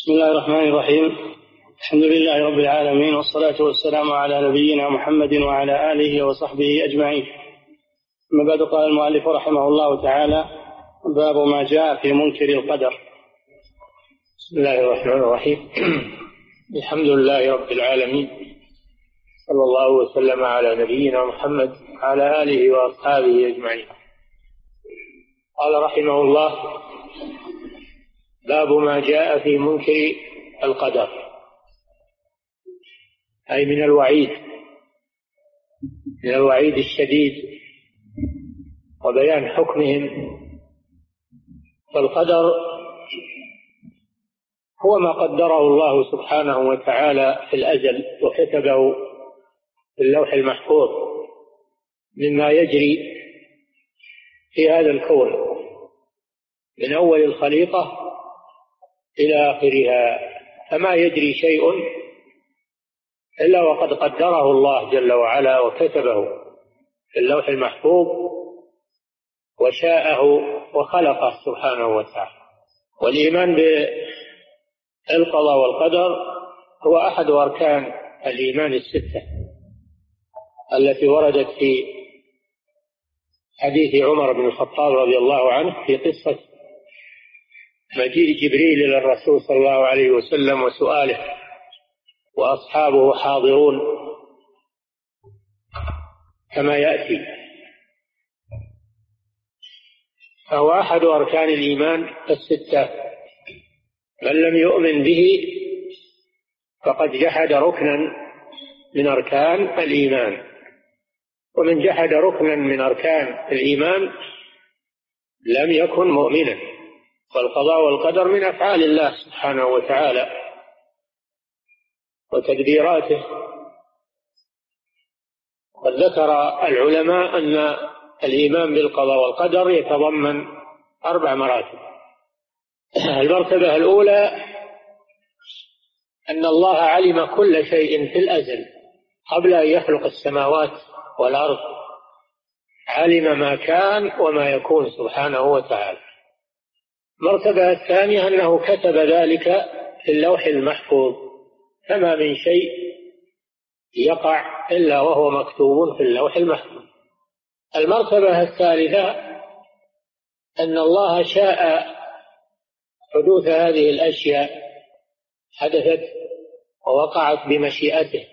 بسم الله الرحمن الرحيم. الحمد لله رب العالمين والصلاة والسلام على نبينا محمد وعلى آله وصحبه أجمعين. أما بعد قال المؤلف رحمه الله تعالى باب ما جاء في منكر القدر. بسم الله الرحمن الرحيم. الحمد لله رب العالمين. صلى الله وسلم على نبينا محمد وعلى آله وأصحابه أجمعين. قال رحمه الله باب ما جاء في منكر القدر. أي من الوعيد من الوعيد الشديد وبيان حكمهم. فالقدر هو ما قدره الله سبحانه وتعالى في الأزل وكتبه في اللوح المحفوظ مما يجري في هذا الكون. من أول الخليقة إلى آخرها فما يجري شيء إلا وقد قدره الله جل وعلا وكتبه في اللوح المحفوظ وشاءه وخلقه سبحانه وتعالى. والإيمان بالقضاء والقدر هو أحد أركان الإيمان الستة التي وردت في حديث عمر بن الخطاب رضي الله عنه في قصة مجيء جبريل إلى الرسول صلى الله عليه وسلم وسؤاله وأصحابه حاضرون كما يأتي؟ فهو أحد أركان الإيمان الستة. من لم يؤمن به فقد جحد ركنا من أركان الإيمان. ومن جحد ركنا من أركان الإيمان لم يكن مؤمنا. والقضاء والقدر من أفعال الله سبحانه وتعالى وتدبيراته قد ذكر العلماء أن الإيمان بالقضاء والقدر يتضمن أربع مراتب. المرتبة الأولى أن الله علم كل شيء في الأزل قبل أن يخلق السماوات والأرض. علم ما كان وما يكون سبحانه وتعالى. المرتبة الثانية أنه كتب ذلك في اللوح المحفوظ فما من شيء يقع إلا وهو مكتوب في اللوح المحفوظ. المرتبة الثالثة أن الله شاء حدوث هذه الأشياء حدثت ووقعت بمشيئته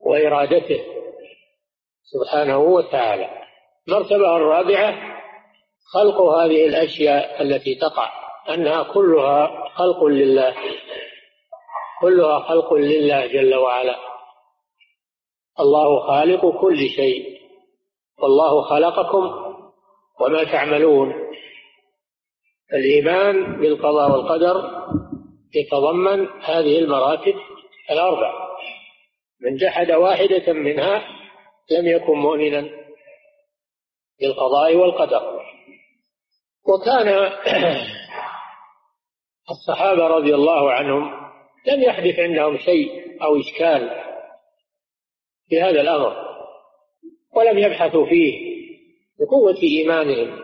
وإرادته سبحانه وتعالى. المرتبة الرابعة خلق هذه الأشياء التي تقع أنها كلها خلق لله كلها خلق لله جل وعلا. الله خالق كل شيء والله خلقكم وما تعملون. الإيمان بالقضاء والقدر يتضمن هذه المراتب الأربع. من جحد واحدة منها لم يكن مؤمنا بالقضاء والقدر. وكان الصحابة رضي الله عنهم لم يحدث عندهم شيء أو إشكال في هذا الأمر ولم يبحثوا فيه بقوة إيمانهم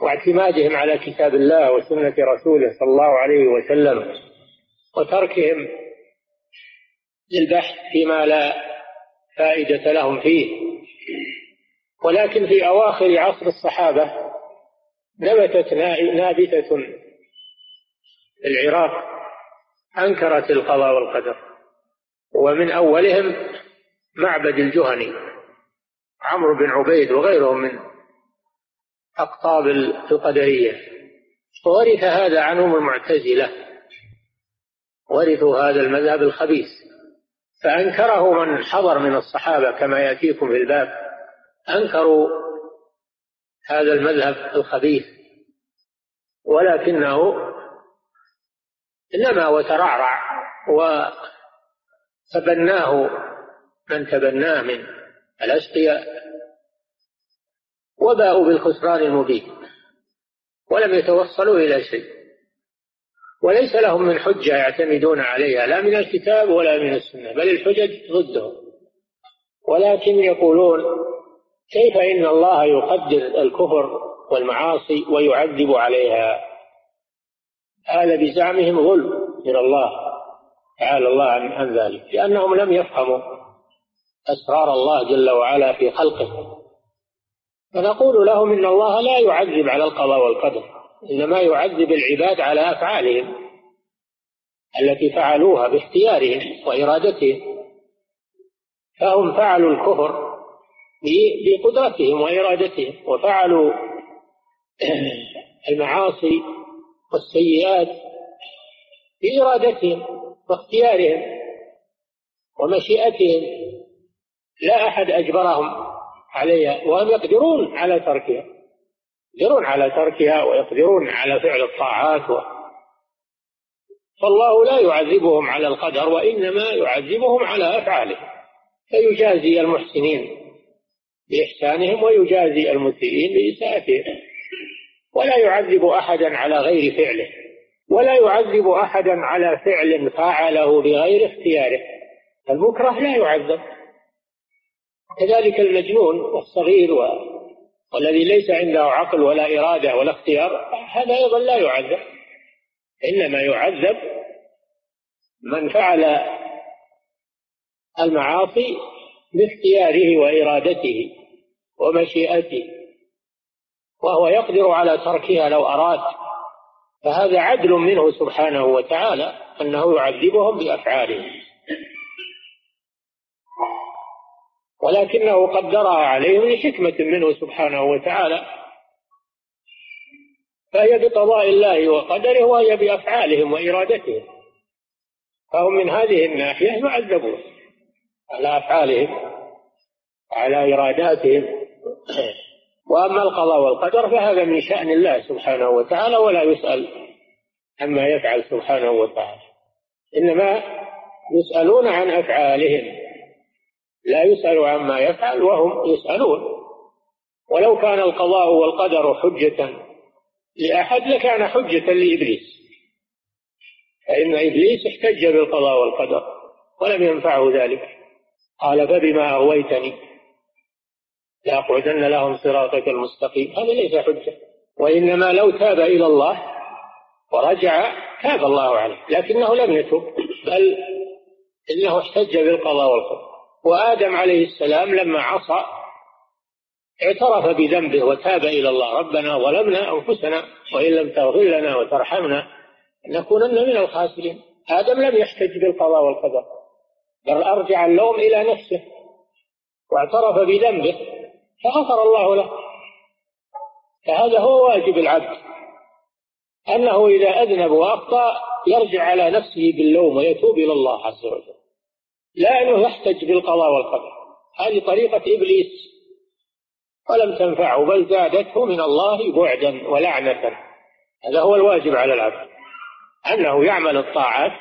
واعتمادهم على كتاب الله وسنة رسوله صلى الله عليه وسلم وتركهم للبحث فيما لا فائدة لهم فيه. ولكن في أواخر عصر الصحابة نبتت نابتة. العراق أنكرت القضاء والقدر ومن أولهم معبد الجهني عمرو بن عبيد وغيرهم من أقطاب القدرية. وورث هذا عنهم المعتزلة ورثوا هذا المذهب الخبيث فأنكره من حضر من الصحابة كما يأتيكم في الباب. أنكروا هذا المذهب الخبيث. ولكنه إنما وترعرع وتبناه من تبناه من الأشقياء وباءوا بالخسران المبين ولم يتوصلوا إلى شيء وليس لهم من حجة يعتمدون عليها لا من الكتاب ولا من السنة بل الحجج ضدهم ولكن يقولون كيف إن الله يقدر الكفر والمعاصي ويعذب عليها. هذا بزعمهم ظلم إلى الله. تعالى الله عن ذلك. لأنهم لم يفهموا أسرار الله جل وعلا في خلقه. فنقول لهم إن الله لا يعذب على القضاء والقدر إنما يعذب العباد على أفعالهم التي فعلوها باختيارهم وإرادتهم. فهم فعلوا الكفر بقدرتهم وإرادتهم وفعلوا المعاصي والسيئات بإرادتهم واختيارهم ومشيئتهم لا أحد أجبرهم عليها وهم يقدرون على تركها يقدرون على تركها ويقدرون على فعل الطاعات و... فالله لا يعذبهم على القدر وإنما يعذبهم على أفعالهم فيجازي المحسنين بإحسانهم ويجازي المسيئين بإساءتهم. ولا يعذب أحدا على غير فعله ولا يعذب أحدا على فعل فعله بغير اختياره. المكره لا يعذب. كذلك المجنون والصغير. والذي ليس عنده عقل ولا إرادة ولا اختيار هذا أيضا لا يعذب. إنما يعذب من فعل المعاصي باختياره وإرادته ومشيئته. وهو يقدر على تركها لو أراد. فهذا عدل منه سبحانه وتعالى أنه يعذبهم بأفعالهم. ولكنه قدرها عليهم لحكمة منه سبحانه وتعالى. فهي بقضاء الله وقدره وهي بأفعالهم وإرادتهم. فهم من هذه الناحية يعذبون على أفعالهم على إراداتهم. وأما القضاء والقدر فهذا من شأن الله سبحانه وتعالى ولا يسأل عما يفعل سبحانه وتعالى. إنما يسألون عن أفعالهم. لا يسأل عما يفعل وهم يسألون. ولو كان القضاء والقدر حجة لأحد لكان حجة لإبليس. فإن إبليس احتج بالقضاء والقدر ولم ينفعه ذلك. قال فبما أغويتني لأقعدن لهم صراطك المستقيم. هذا ليس حجة. وإنما لو تاب إلى الله ورجع تاب الله عليه لكنه لم يتب بل إنه احتج بالقضاء والقدر. وآدم عليه السلام لما عصى اعترف بذنبه وتاب إلى الله ربنا ظلمنا أنفسنا وإن لم تغفر لنا وترحمنا لنكونن من الخاسرين. آدم لم يحتج بالقضاء والقدر بل أرجع اللوم إلى نفسه واعترف بذنبه فغفر الله له. فهذا هو واجب العبد. أنه إذا أذنب وأخطأ يرجع على نفسه باللوم ويتوب إلى الله عز وجل. لا أنه يحتج بالقضاء والقدر. هذه طريقة إبليس. ولم تنفعه بل زادته من الله بعدا ولعنة. هذا هو الواجب على العبد. أنه يعمل الطاعات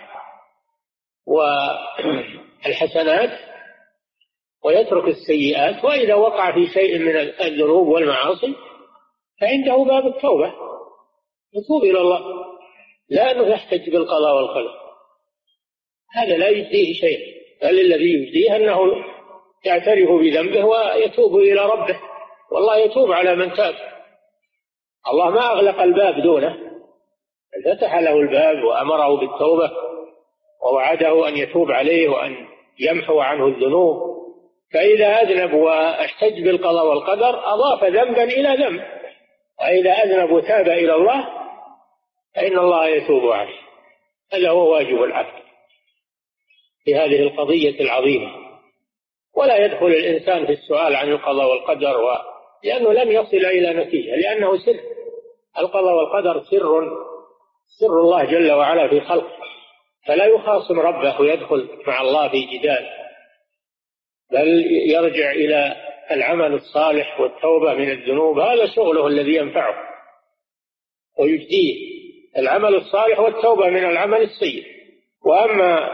والحسنات ويترك السيئات وإذا وقع في شيء من الذنوب والمعاصي فعنده باب التوبة. يتوب إلى الله. لا أنه يحتج بالقضاء والقدر. هذا لا يجزيه شيء. بل الذي يجزيه أنه يعترف بذنبه ويتوب إلى ربه. والله يتوب على من تاب. الله ما أغلق الباب دونه. فتح له الباب وأمره بالتوبة. ووعده أن يتوب عليه وأن يمحو عنه الذنوب. فإذا أذنب واحتج بالقضاء والقدر أضاف ذنبا إلى ذنب. وإذا أذنب وتاب إلى الله فإن الله يتوب عليه. هذا هو واجب العبد في هذه القضية العظيمة. ولا يدخل الإنسان في السؤال عن القضاء والقدر و... لأنه لم يصل إلى نتيجة لأنه سر. القضاء والقدر سر سر الله جل وعلا في خلقه. فلا يخاصم ربه ويدخل مع الله في جدال. بل يرجع إلى العمل الصالح والتوبة من الذنوب. هذا شغله الذي ينفعه ويجديه العمل الصالح والتوبة من العمل السيء. وأما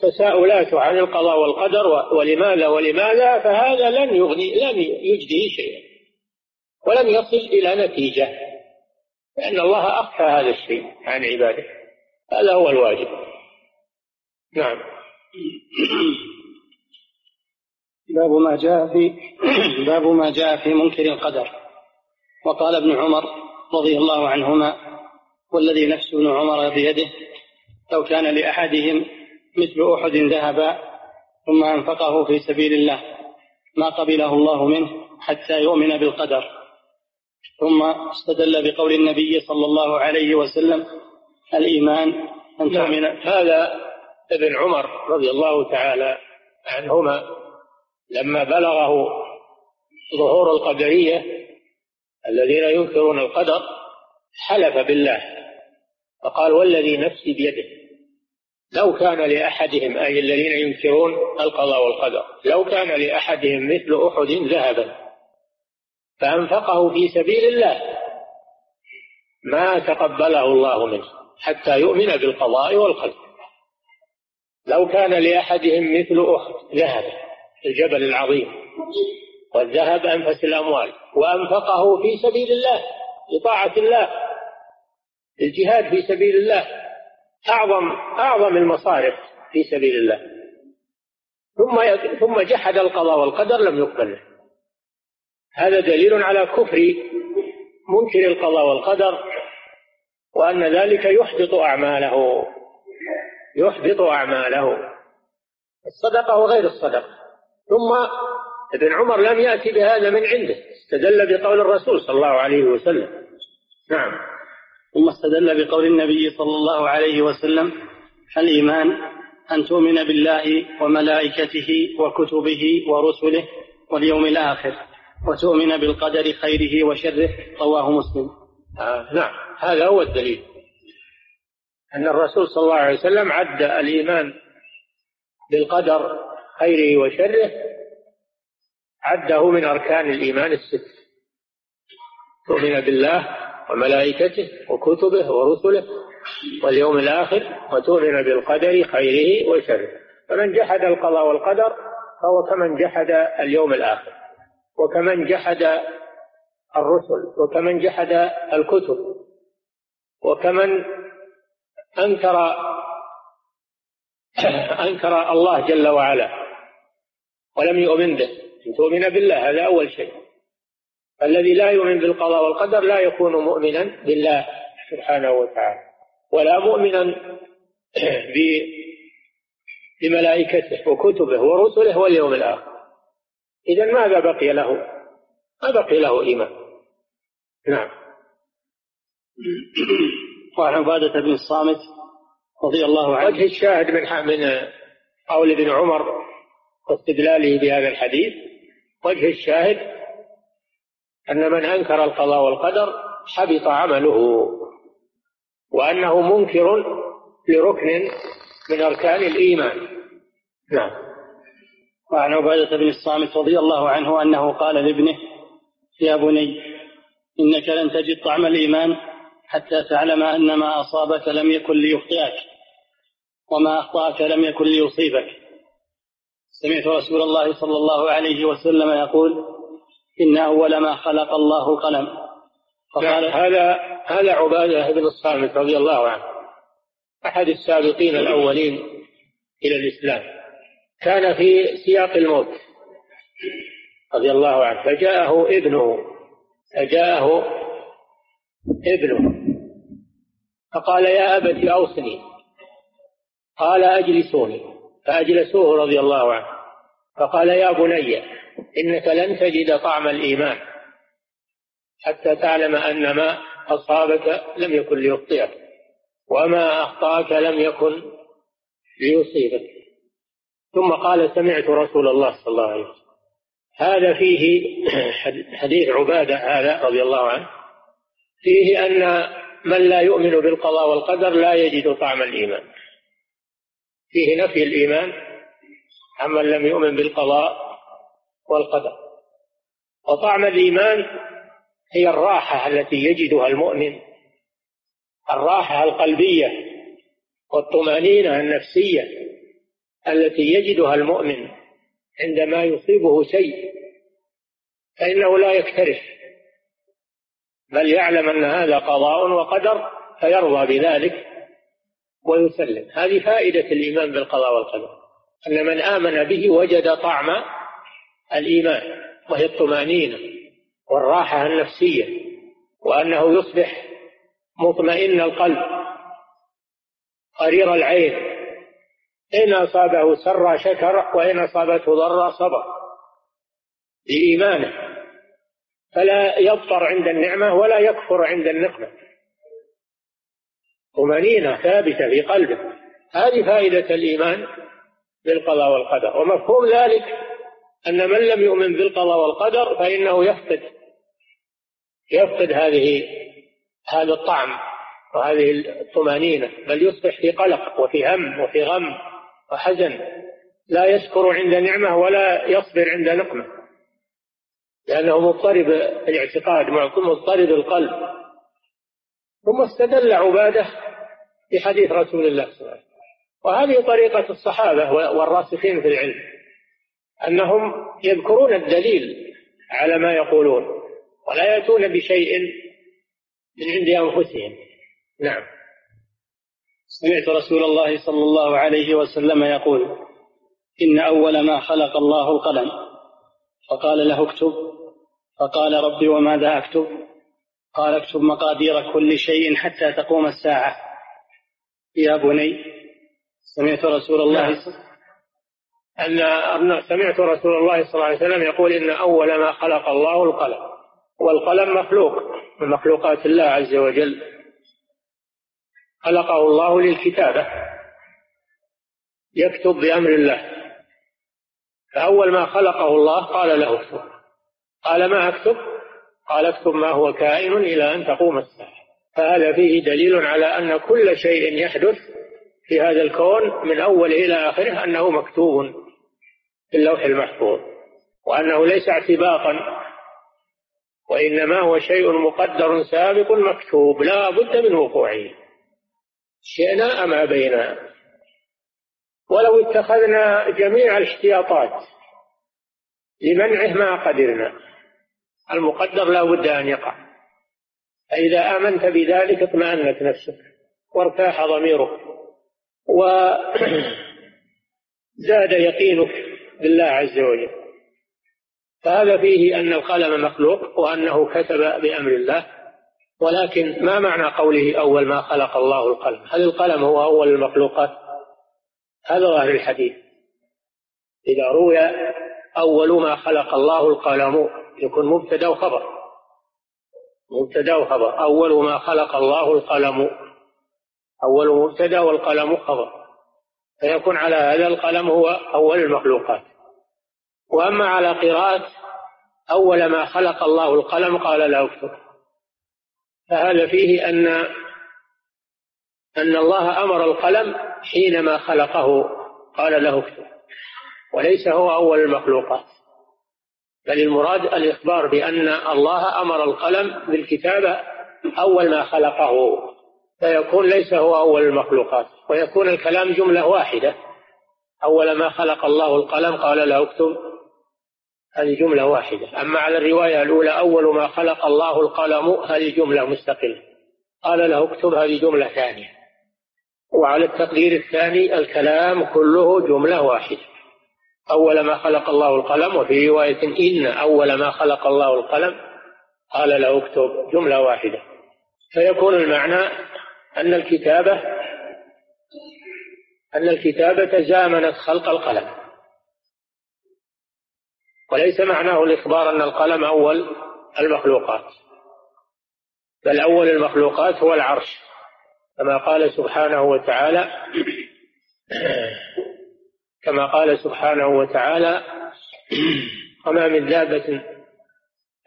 تساؤلاته عن القضاء والقدر ولماذا ولماذا فهذا لن يغني لن يجدي شيئا ولم يصل إلى نتيجة لأن الله أخفى هذا الشيء عن عباده. هذا هو الواجب. نعم. باب ما جاء في باب ما جاء في منكر القدر وقال ابن عمر رضي الله عنهما والذي نفس ابن عمر بيده لو كان لأحدهم مثل أحد ذهبا ثم أنفقه في سبيل الله ما قبله الله منه حتى يؤمن بالقدر ثم استدل بقول النبي صلى الله عليه وسلم الإيمان أن نعم. تؤمن هذا ابن عمر رضي الله تعالى عنهما لما بلغه ظهور القدرية الذين ينكرون القدر حلف بالله. فقال والذي نفسي بيده. لو كان لأحدهم أي الذين ينكرون القضاء والقدر لو كان لأحدهم مثل أحد ذهبا فأنفقه في سبيل الله. ما تقبله الله منه حتى يؤمن بالقضاء والقدر. لو كان لأحدهم مثل أحد ذهبا الجبل العظيم والذهب أنفس الأموال وأنفقه في سبيل الله لطاعة الله الجهاد في سبيل الله أعظم أعظم المصارف في سبيل الله. ثم ثم جحد القضاء والقدر لم يقبل. هذا دليل على كفر منكر القضاء والقدر وأن ذلك يحبط أعماله يحبط أعماله. الصدقة وغير الصدقة. ثم ابن عمر لم يأتي بهذا من عنده استدل بقول الرسول صلى الله عليه وسلم. نعم. ثم استدل بقول النبي صلى الله عليه وسلم الإيمان أن تؤمن بالله وملائكته وكتبه ورسله واليوم الآخر وتؤمن بالقدر خيره وشره رواه مسلم. آه نعم. هذا هو الدليل. أن الرسول صلى الله عليه وسلم عد الإيمان بالقدر خيره وشره عده من أركان الإيمان الست. تؤمن بالله وملائكته وكتبه ورسله واليوم الآخر وتؤمن بالقدر خيره وشره. فمن جحد القضاء والقدر فهو كمن جحد اليوم الآخر وكمن جحد الرسل وكمن جحد الكتب وكمن أنكر أنكر الله جل وعلا. ولم يؤمن به. أن تؤمن بالله هذا أول شيء. الذي لا يؤمن بالقضاء والقدر لا يكون مؤمنا بالله سبحانه وتعالى ولا مؤمنا بملائكته وكتبه ورسله واليوم الآخر. إذا ماذا بقي له؟ ما بقي له إيمان. نعم. وعن عبادة بن الصامت رضي الله عنه. وجه الشاهد من من قول ابن عمر واستدلاله بهذا الحديث وجه الشاهد أن من أنكر القضاء والقدر حبط عمله وأنه منكر لركن من أركان الإيمان. نعم. وعن عبادة بن الصامت رضي الله عنه أنه قال لابنه يا بني إنك لن تجد طعم الإيمان حتى تعلم أن ما أصابك لم يكن ليخطئك وما أخطأك لم يكن ليصيبك. سمعت رسول الله صلى الله عليه وسلم يقول إن أول ما خلق الله القلم. فقال هذا هذا عبادة بن الصامت رضي الله عنه أحد السابقين الأولين إلى الإسلام. كان في سياق الموت رضي الله عنه فجاءه ابنه فجاءه ابنه فقال يا أبت أوصني. قال أجلسوني. فأجلسوه رضي الله عنه. فقال يا بني إنك لن تجد طعم الإيمان حتى تعلم أن ما أصابك لم يكن ليخطئك وما أخطأك لم يكن ليصيبك. ثم قال سمعت رسول الله صلى الله عليه وسلم. هذا فيه حديث عبادة هذا رضي الله عنه. فيه أن من لا يؤمن بالقضاء والقدر لا يجد طعم الإيمان. فيه نفي الإيمان عمن لم يؤمن بالقضاء والقدر. وطعم الإيمان هي الراحة التي يجدها المؤمن الراحة القلبية والطمأنينة النفسية التي يجدها المؤمن عندما يصيبه شيء فإنه لا يكترث. بل يعلم أن هذا قضاء وقدر فيرضى بذلك. ويسلم. هذه فائدة الإيمان بالقضاء والقدر. أن من آمن به وجد طعم الإيمان وهي الطمأنينة والراحة النفسية وأنه يصبح مطمئن القلب قرير العين. إن أصابه سر شكر وإن أصابته ضر صبر. لإيمانه فلا يبطر عند النعمة ولا يكفر عند النقمة. طمأنينة ثابتة في قلبه. هذه فائدة الإيمان بالقضاء والقدر. ومفهوم ذلك أن من لم يؤمن بالقضاء والقدر فإنه يفقد يفقد هذه هذا الطعم وهذه الطمأنينة. بل يصبح في قلق وفي هم وفي غم وحزن. لا يشكر عند نعمة ولا يصبر عند نقمة. لأنه مضطرب الاعتقاد مضطرب القلب. ثم استدل عبادة بحديث رسول الله صلى الله عليه وسلم. وهذه طريقة الصحابة والراسخين في العلم أنهم يذكرون الدليل على ما يقولون ولا يأتون بشيء من عند أنفسهم. نعم. سمعت رسول الله صلى الله عليه وسلم يقول إن أول ما خلق الله القلم. فقال له اكتب. فقال ربي وماذا أكتب؟ قال اكتب مقادير كل شيء حتى تقوم الساعة. يا بني سمعت رسول الله نعم. أن سمعت رسول الله صلى الله عليه وسلم يقول إن أول ما خلق الله القلم والقلم مخلوق من مخلوقات الله عز وجل. خلقه الله للكتابة يكتب بأمر الله. فأول ما خلقه الله قال له اكتب. قال ما أكتب؟ قال اكتب ما هو كائن إلى أن تقوم الساعة. فهذا فيه دليل على أن كل شيء يحدث في هذا الكون من أول إلى آخره أنه مكتوب في اللوح المحفوظ وأنه ليس اعتباطا وإنما هو شيء مقدر سابق مكتوب لا بد من وقوعه. شئنا أم أبينا؟ ولو اتخذنا جميع الاحتياطات لمنعه ما قدرنا المقدر لا بد أن يقع. فإذا آمنت بذلك اطمأنت نفسك وارتاح ضميرك وزاد يقينك بالله عز وجل. فهذا فيه أن القلم مخلوق وأنه كتب بأمر الله ولكن ما معنى قوله أول ما خلق الله القلم؟ هل القلم هو أول المخلوقات؟ هذا ظاهر الحديث. إذا روي أول ما خلق الله القلم يكون مبتدأ وخبر. مبتدا وخبر. أول ما خلق الله القلم. أول مبتدا والقلم خبر. فيكون على هذا القلم هو أول المخلوقات. وأما على قراءة أول ما خلق الله القلم قال لا أكتب. فهذا فيه أن أن الله أمر القلم حينما خلقه قال له اكتب. وليس هو أول المخلوقات. بل المراد الإخبار بأن الله أمر القلم بالكتابة أول ما خلقه فيكون ليس هو أول المخلوقات ويكون الكلام جملة واحدة. أول ما خلق الله القلم قال له اكتب هذه جملة واحدة. أما على الرواية الأولى أول ما خلق الله القلم هذه جملة مستقلة. قال له اكتب هذه جملة ثانية. وعلى التقدير الثاني الكلام كله جملة واحدة. أول ما خلق الله القلم وفي رواية إن أول ما خلق الله القلم قال له اكتب جملة واحدة. فيكون المعنى أن الكتابة أن الكتابة زامنت خلق القلم. وليس معناه الإخبار أن القلم أول المخلوقات بل أول المخلوقات هو العرش. كما قال سبحانه وتعالى كما قال سبحانه وتعالى وما من دابة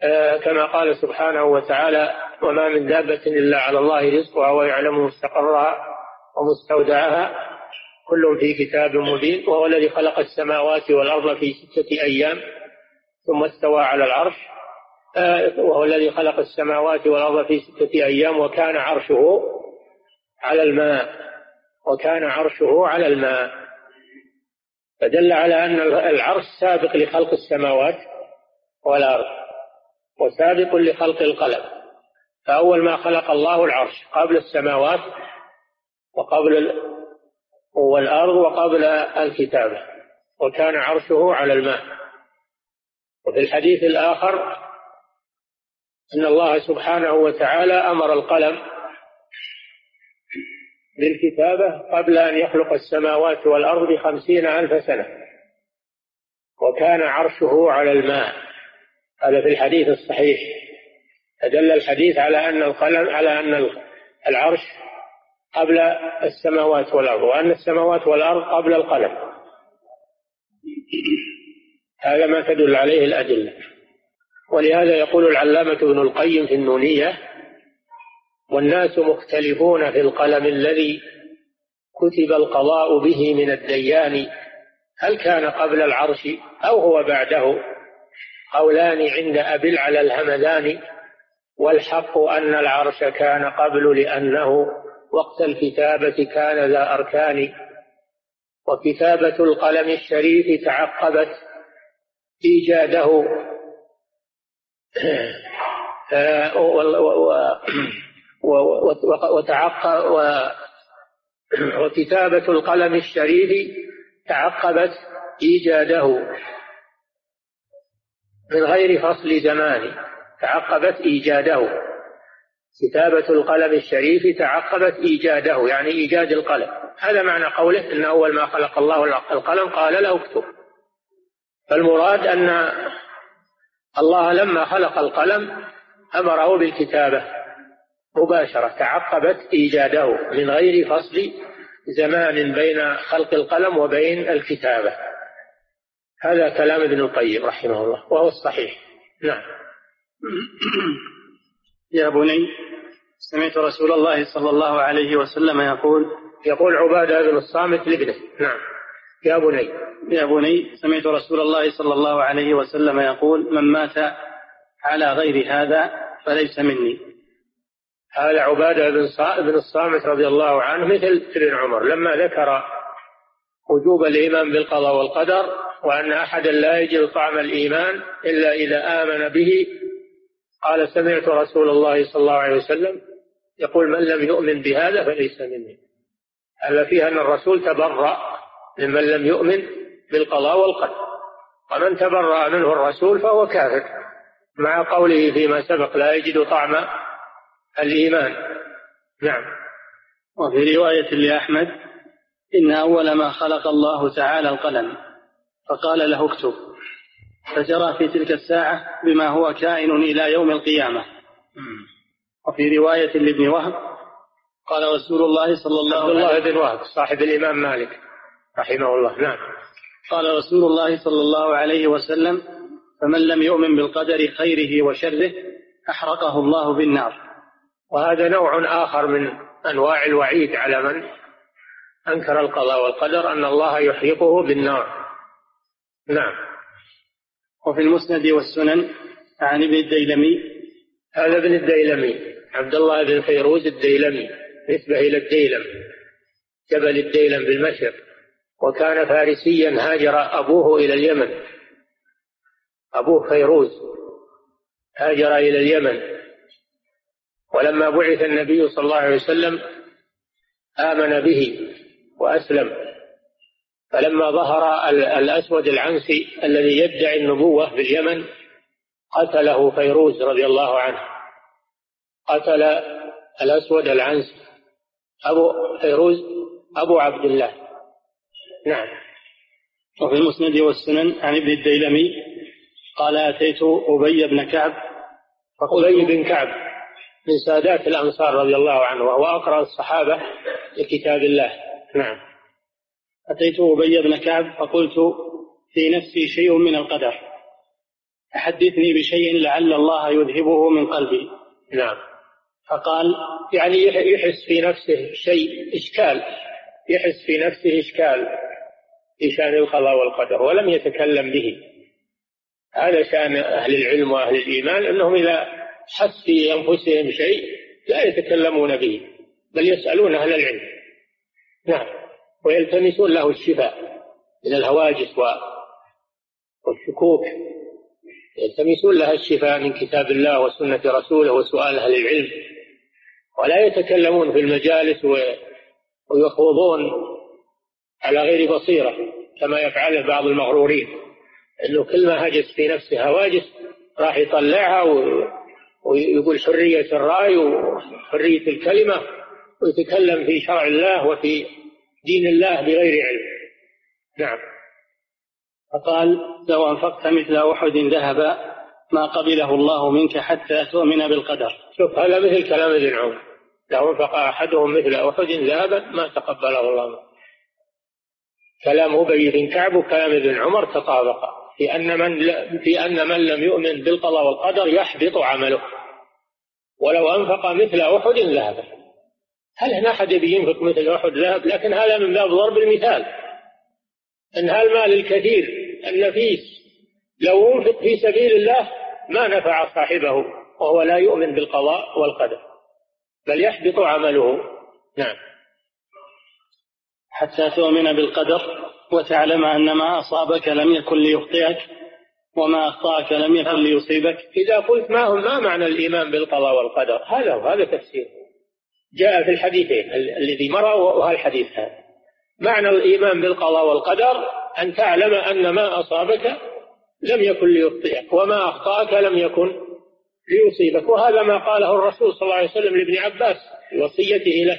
آه، كما قال سبحانه وتعالى وما من دابة إلا على الله رزقها ويعلم مستقرها ومستودعها. كل في كتاب مبين وهو الذي خلق السماوات والأرض في ستة أيام ثم استوى على العرش. آه، وهو الذي خلق السماوات والأرض في ستة أيام وكان عرشه على الماء وكان عرشه على الماء. فدل على أن العرش سابق لخلق السماوات والأرض وسابق لخلق القلم. فأول ما خلق الله العرش قبل السماوات وقبل والأرض وقبل الكتابة. وكان عرشه على الماء. وفي الحديث الآخر أن الله سبحانه وتعالى أمر القلم بالكتابة قبل أن يخلق السماوات والأرض بخمسين ألف سنة. وكان عرشه على الماء. هذا في الحديث الصحيح. فدل الحديث على أن القلم على أن العرش قبل السماوات والأرض وأن السماوات والأرض قبل القلم. هذا ما تدل عليه الأدلة. ولهذا يقول العلامة ابن القيم في النونية والناس مختلفون في القلم الذي كتب القضاء به من الديان هل كان قبل العرش أو هو بعده؟ قولان عند أبي على الهمدان والحق أن العرش كان قبل لأنه وقت الكتابة كان ذا أركان. وكتابة القلم الشريف تعقبت إيجاده. وتعقب وكتابة القلم الشريف تعقبت إيجاده. من غير فصل زمان تعقبت إيجاده. كتابة القلم الشريف تعقبت إيجاده يعني إيجاد القلم. هذا معنى قوله إن أول ما خلق الله القلم قال له اكتب. فالمراد أن الله لما خلق القلم أمره بالكتابة. مباشرة تعقبت إيجاده من غير فصل زمان بين خلق القلم وبين الكتابة. هذا كلام ابن القيم رحمه الله وهو الصحيح. نعم. يا بني سمعت رسول الله صلى الله عليه وسلم يقول يقول عبادة بن الصامت لابنه. نعم. يا بني. يا بني سمعت رسول الله صلى الله عليه وسلم يقول من مات على غير هذا فليس مني. هذا عبادة بن الصامت رضي الله عنه مثل ابن عمر. لما ذكر وجوب الإيمان بالقضاء والقدر وأن أحدا لا يجد طعم الإيمان إلا إذا آمن به قال سمعت رسول الله صلى الله عليه وسلم يقول من لم يؤمن بهذا فليس مني. هذا فيها أن الرسول تبرأ ممن لم يؤمن بالقضاء والقدر. ومن تبرأ منه الرسول فهو كافر مع قوله فيما سبق لا يجد طعم الإيمان. نعم. وفي رواية لأحمد إن أول ما خلق الله تعالى القلم فقال له اكتب. فجرى في تلك الساعة بما هو كائن إلى يوم القيامة. وفي رواية لابن وهب قال رسول الله صلى الله عليه وسلم عبد الله بن وهب صاحب الإمام مالك رحمه الله. نعم. قال رسول الله صلى الله عليه وسلم فمن لم يؤمن بالقدر خيره وشره أحرقه الله بالنار. وهذا نوع آخر من أنواع الوعيد على من أنكر القضاء والقدر أن الله يحرقه بالنار. نعم. وفي المسند والسنن عن ابن الديلمي. هذا ابن الديلمي عبد الله بن فيروز الديلمي نسبة إلى الديلم جبل الديلم بالمشرق وكان فارسيا هاجر أبوه إلى اليمن. أبوه فيروز هاجر إلى اليمن. ولما بعث النبي صلى الله عليه وسلم آمن به وأسلم. فلما ظهر الأسود العنسي الذي يدعي النبوة في اليمن قتله فيروز رضي الله عنه. قتل الأسود العنسي أبو فيروز أبو عبد الله. نعم. وفي المسند والسنن عن ابن الديلمي قال أتيت أبي بن كعب أبي بن كعب. من سادات الأنصار رضي الله عنه وهو أقرأ الصحابة لكتاب الله. نعم. أتيت أبي بن كعب فقلت في نفسي شيء من القدر. أحدثني بشيء لعل الله يذهبه من قلبي. نعم. فقال يعني يحس في نفسه شيء إشكال. يحس في نفسه إشكال في شأن القضاء والقدر ولم يتكلم به. هذا شأن أهل العلم وأهل الإيمان أنهم إذا حس في أنفسهم شيء لا يتكلمون به بل يسألون أهل العلم. نعم ويلتمسون له الشفاء من الهواجس والشكوك. يلتمسون لها الشفاء من كتاب الله وسنة رسوله وسؤال أهل العلم. ولا يتكلمون في المجالس ويخوضون على غير بصيرة كما يفعل بعض المغرورين. انه كل ما هجس في نفسه هواجس راح يطلعها ويقول حرية الرأي وحرية الكلمة ويتكلم في شرع الله وفي دين الله بغير علم. نعم. فقال لو أنفقت مثل أحد ذهبا ما قبله الله منك حتى تؤمن بالقدر. شوف هذا مثل كلام ابن عمر. لو أنفق أحدهم مثل أحد ذهبا ما تقبله الله منه. كلام أبي بن كعب وكلام ابن عمر تطابقا في أن من في أن من لم يؤمن بالقضاء والقدر يحبط عمله. ولو أنفق مثل أحد ذهبا هل هنا أحد ينفق مثل أحد ذهب؟ لكن هذا من باب ضرب المثال. أن هالمال الكثير النفيس لو أنفق في سبيل الله ما نفع صاحبه وهو لا يؤمن بالقضاء والقدر بل يحبط عمله. نعم. حتى تؤمن بالقدر وتعلم أن ما أصابك لم يكن ليخطئك وما أخطأك لم يكن ليصيبك. إذا قلت ما هو ما معنى الإيمان بالقضاء والقدر؟ هذا هو هذا تفسير. جاء في الحديثين الذي مر وهالحديث هذا. معنى الإيمان بالقضاء والقدر أن تعلم أن ما أصابك لم يكن ليخطئك وما أخطأك لم يكن ليصيبك. وهذا ما قاله الرسول صلى الله عليه وسلم لابن عباس في وصيته له.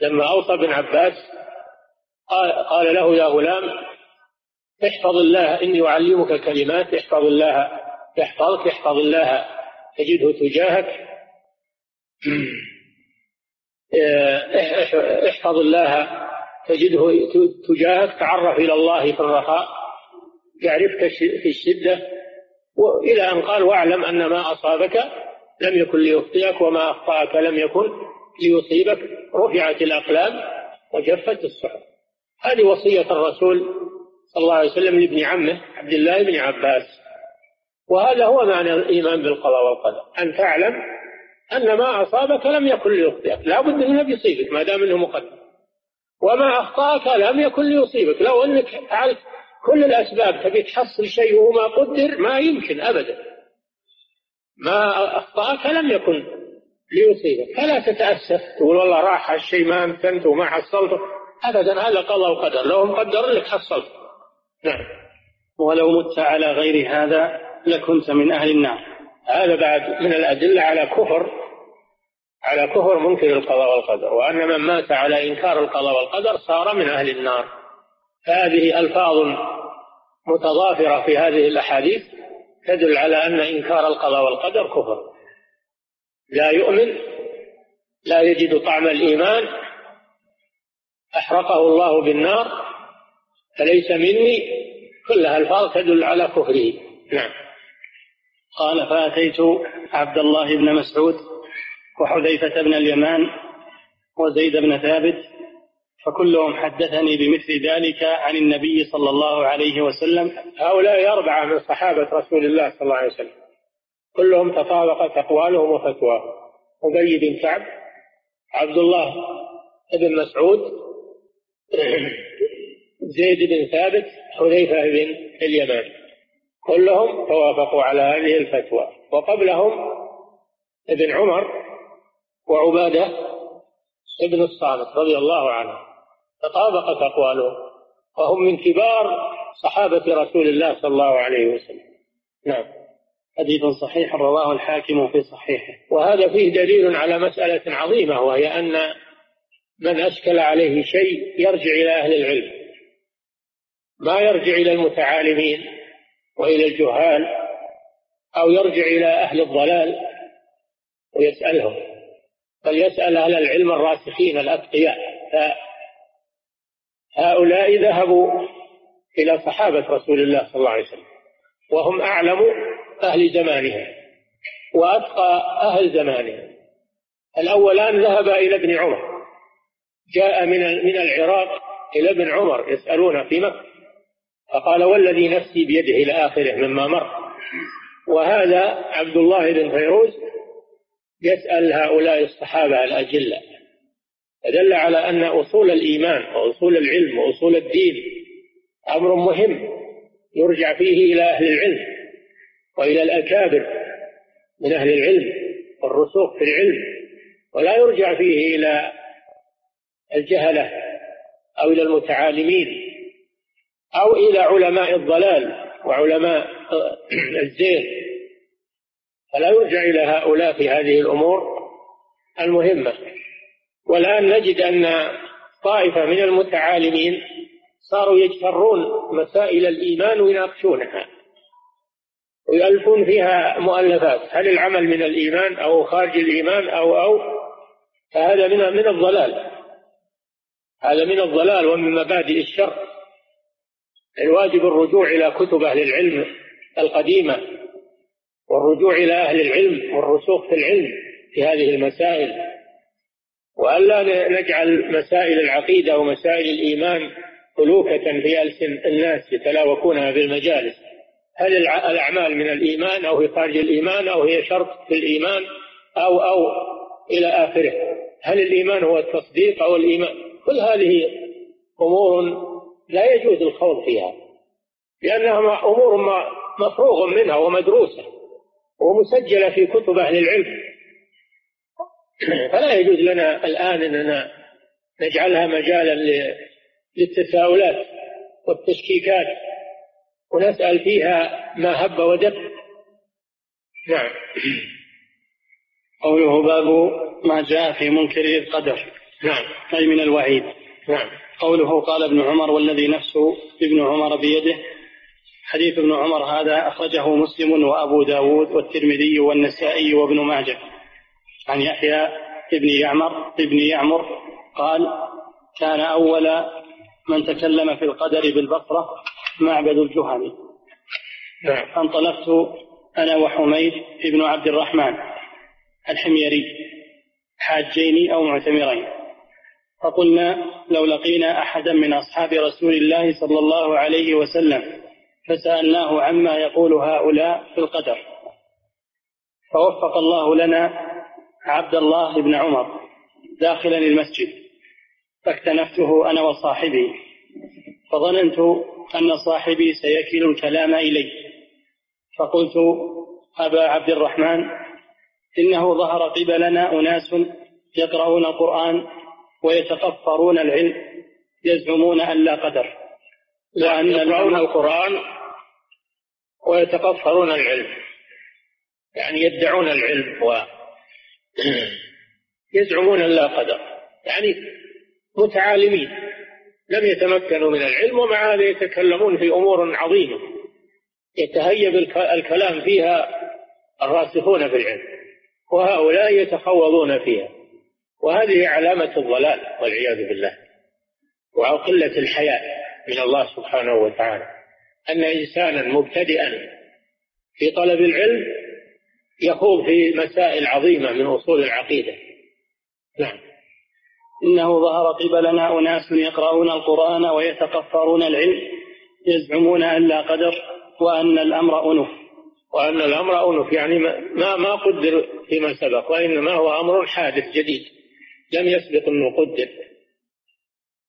لما أوصى ابن عباس قال, له يا غلام احفظ الله إني أعلمك كلمات احفظ الله يحفظك احفظ الله تجده تجاهك. احفظ الله تجده تجاهك تعرف إلى الله في الرخاء يعرفك في الشدة وإلى أن قال واعلم أن ما أصابك لم يكن ليخطئك وما أخطأك لم يكن. ليصيبك رفعت الأقلام وجفت الصحف. هذه وصية الرسول صلى الله عليه وسلم لابن عمه عبد الله بن عباس. وهذا هو معنى الإيمان بالقضاء والقدر. أن تعلم أن ما أصابك لم يكن ليخطئك. لا بد أنه بيصيبك ما دام أنه مقدر وما أخطأك لم يكن ليصيبك. لو أنك فعلت كل الأسباب تبي تحصل شيء وهو ما قدر ما يمكن أبدا. ما أخطأك لم يكن ليصيبك. فلا تتأسف. تقول والله راح الشيء ما أمكنت وما حصلته. أبدا هذا قضاء وقدر. لو مقدر لك حصلت. نعم. ولو مت على غير هذا لكنت من أهل النار. هذا بعد من الأدلة على كفر. على كفر منكر القضاء والقدر. وأن من مات على إنكار القضاء والقدر صار من أهل النار. هذه ألفاظ متضافرة في هذه الأحاديث تدل على أن إنكار القضاء والقدر كفر. لا يؤمن لا يجد طعم الإيمان أحرقه الله بالنار فليس مني كلها ألفاظ تدل على كفره. نعم. قال فأتيت عبد الله بن مسعود وحذيفة بن اليمان وزيد بن ثابت فكلهم حدثني بمثل ذلك عن النبي صلى الله عليه وسلم. هؤلاء أربعة من صحابة رسول الله صلى الله عليه وسلم. كلهم تطابقت أقوالهم وفتواهم. أبي بن كعب عبد الله بن مسعود زيد بن ثابت حذيفة بن اليمان. كلهم توافقوا على هذه الفتوى. وقبلهم ابن عمر وعبادة ابن الصامت رضي الله عنه. تطابقت أقوالهم وهم من كبار صحابة رسول الله صلى الله عليه وسلم. نعم. حديث صحيح رواه الحاكم في صحيحه. وهذا فيه دليل على مسألة عظيمة وهي أن من أشكل عليه شيء يرجع إلى أهل العلم. ما يرجع إلى المتعالمين وإلى الجهال أو يرجع إلى أهل الضلال ويسألهم. بل يسأل أهل العلم الراسخين الأتقياء. هؤلاء ذهبوا إلى صحابة رسول الله صلى الله عليه وسلم وهم أعلم أهل زمانهم وأتقى أهل زمانهم الأولان ذهبا إلى ابن عمر. جاء من من العراق إلى ابن عمر يسألون في مكة. فقال والذي نفسي بيده إلى آخره مما مر. وهذا عبد الله بن فيروز يسأل هؤلاء الصحابة الأجلة. فدل على أن أصول الإيمان وأصول العلم وأصول الدين أمر مهم يرجع فيه إلى أهل العلم. وإلى الأكابر من أهل العلم والرسوخ في العلم ولا يرجع فيه إلى الجهلة أو إلى المتعالمين أو إلى علماء الضلال وعلماء الزين فلا يرجع إلى هؤلاء في هذه الأمور المهمة. والآن نجد أن طائفة من المتعالمين صاروا يجترون مسائل الإيمان ويناقشونها. ويؤلفون فيها مؤلفات. هل العمل من الإيمان أو خارج الإيمان أو أو فهذا من من الضلال. هذا من الضلال ومن مبادئ الشر. الواجب الرجوع إلى كتب أهل العلم القديمة والرجوع إلى أهل العلم والرسوخ في العلم في هذه المسائل. وألا نجعل مسائل العقيدة ومسائل الإيمان ألوكة في ألسن الناس يتلاوكونها في المجالس. هل الأعمال من الإيمان أو هي خارج الإيمان أو هي شرط في الإيمان أو أو إلى آخره. هل الإيمان هو التصديق أو الإيمان؟ كل هذه أمور لا يجوز الخوض فيها لأنها أمور مفروغ منها ومدروسة ومسجلة في كتب أهل العلم. فلا يجوز لنا الآن أننا نجعلها مجالا للتساؤلات والتشكيكات. ونسأل فيها ما هب ودب. نعم. قوله باب ما جاء في منكر القدر نعم. أي من الوعيد نعم. قوله قال ابن عمر والذي نفس ابن عمر بيده. حديث ابن عمر هذا أخرجه مسلم وأبو داود والترمذي والنسائي وابن ماجه. عن يحيى ابن يعمر ابن يعمر قال كان أول من تكلم في القدر بالبصرة معبد الجهني. نعم. فانطلقت أنا وحميد ابن عبد الرحمن الحميري حاجين أو معتمرين. فقلنا لو لقينا أحدا من أصحاب رسول الله صلى الله عليه وسلم فسألناه عما يقول هؤلاء في القدر. فوفق الله لنا عبد الله بن عمر داخلا المسجد فاكتنفته أنا وصاحبي فظننت أن صاحبي سيكل الكلام إلي. فقلت أبا عبد الرحمن إنه ظهر قبلنا أناس يقرؤون القرآن ويتقفرون العلم يزعمون أن لا قدر. وأن يقرؤون القرآن ويتقفرون العلم. يعني يدعون العلم و يزعمون أن لا قدر. يعني متعالمين. لم يتمكنوا من العلم ومع هذا يتكلمون في أمور عظيمة. يتهيب الكلام فيها الراسخون في العلم وهؤلاء يتخوضون فيها. وهذه علامة الضلال والعياذ بالله وقلة الحياء من الله سبحانه وتعالى. أن إنسانا مبتدئا في طلب العلم يخوض في مسائل عظيمة من أصول العقيدة. نعم. إنه ظهر قبلنا أناس يقرؤون القرآن ويتقفرون العلم يزعمون أن لا قدر وأن الأمر أنف. وأن الأمر أنف يعني ما ما قدر فيما سبق وإنما هو أمر حادث جديد لم يسبق أنه قدر.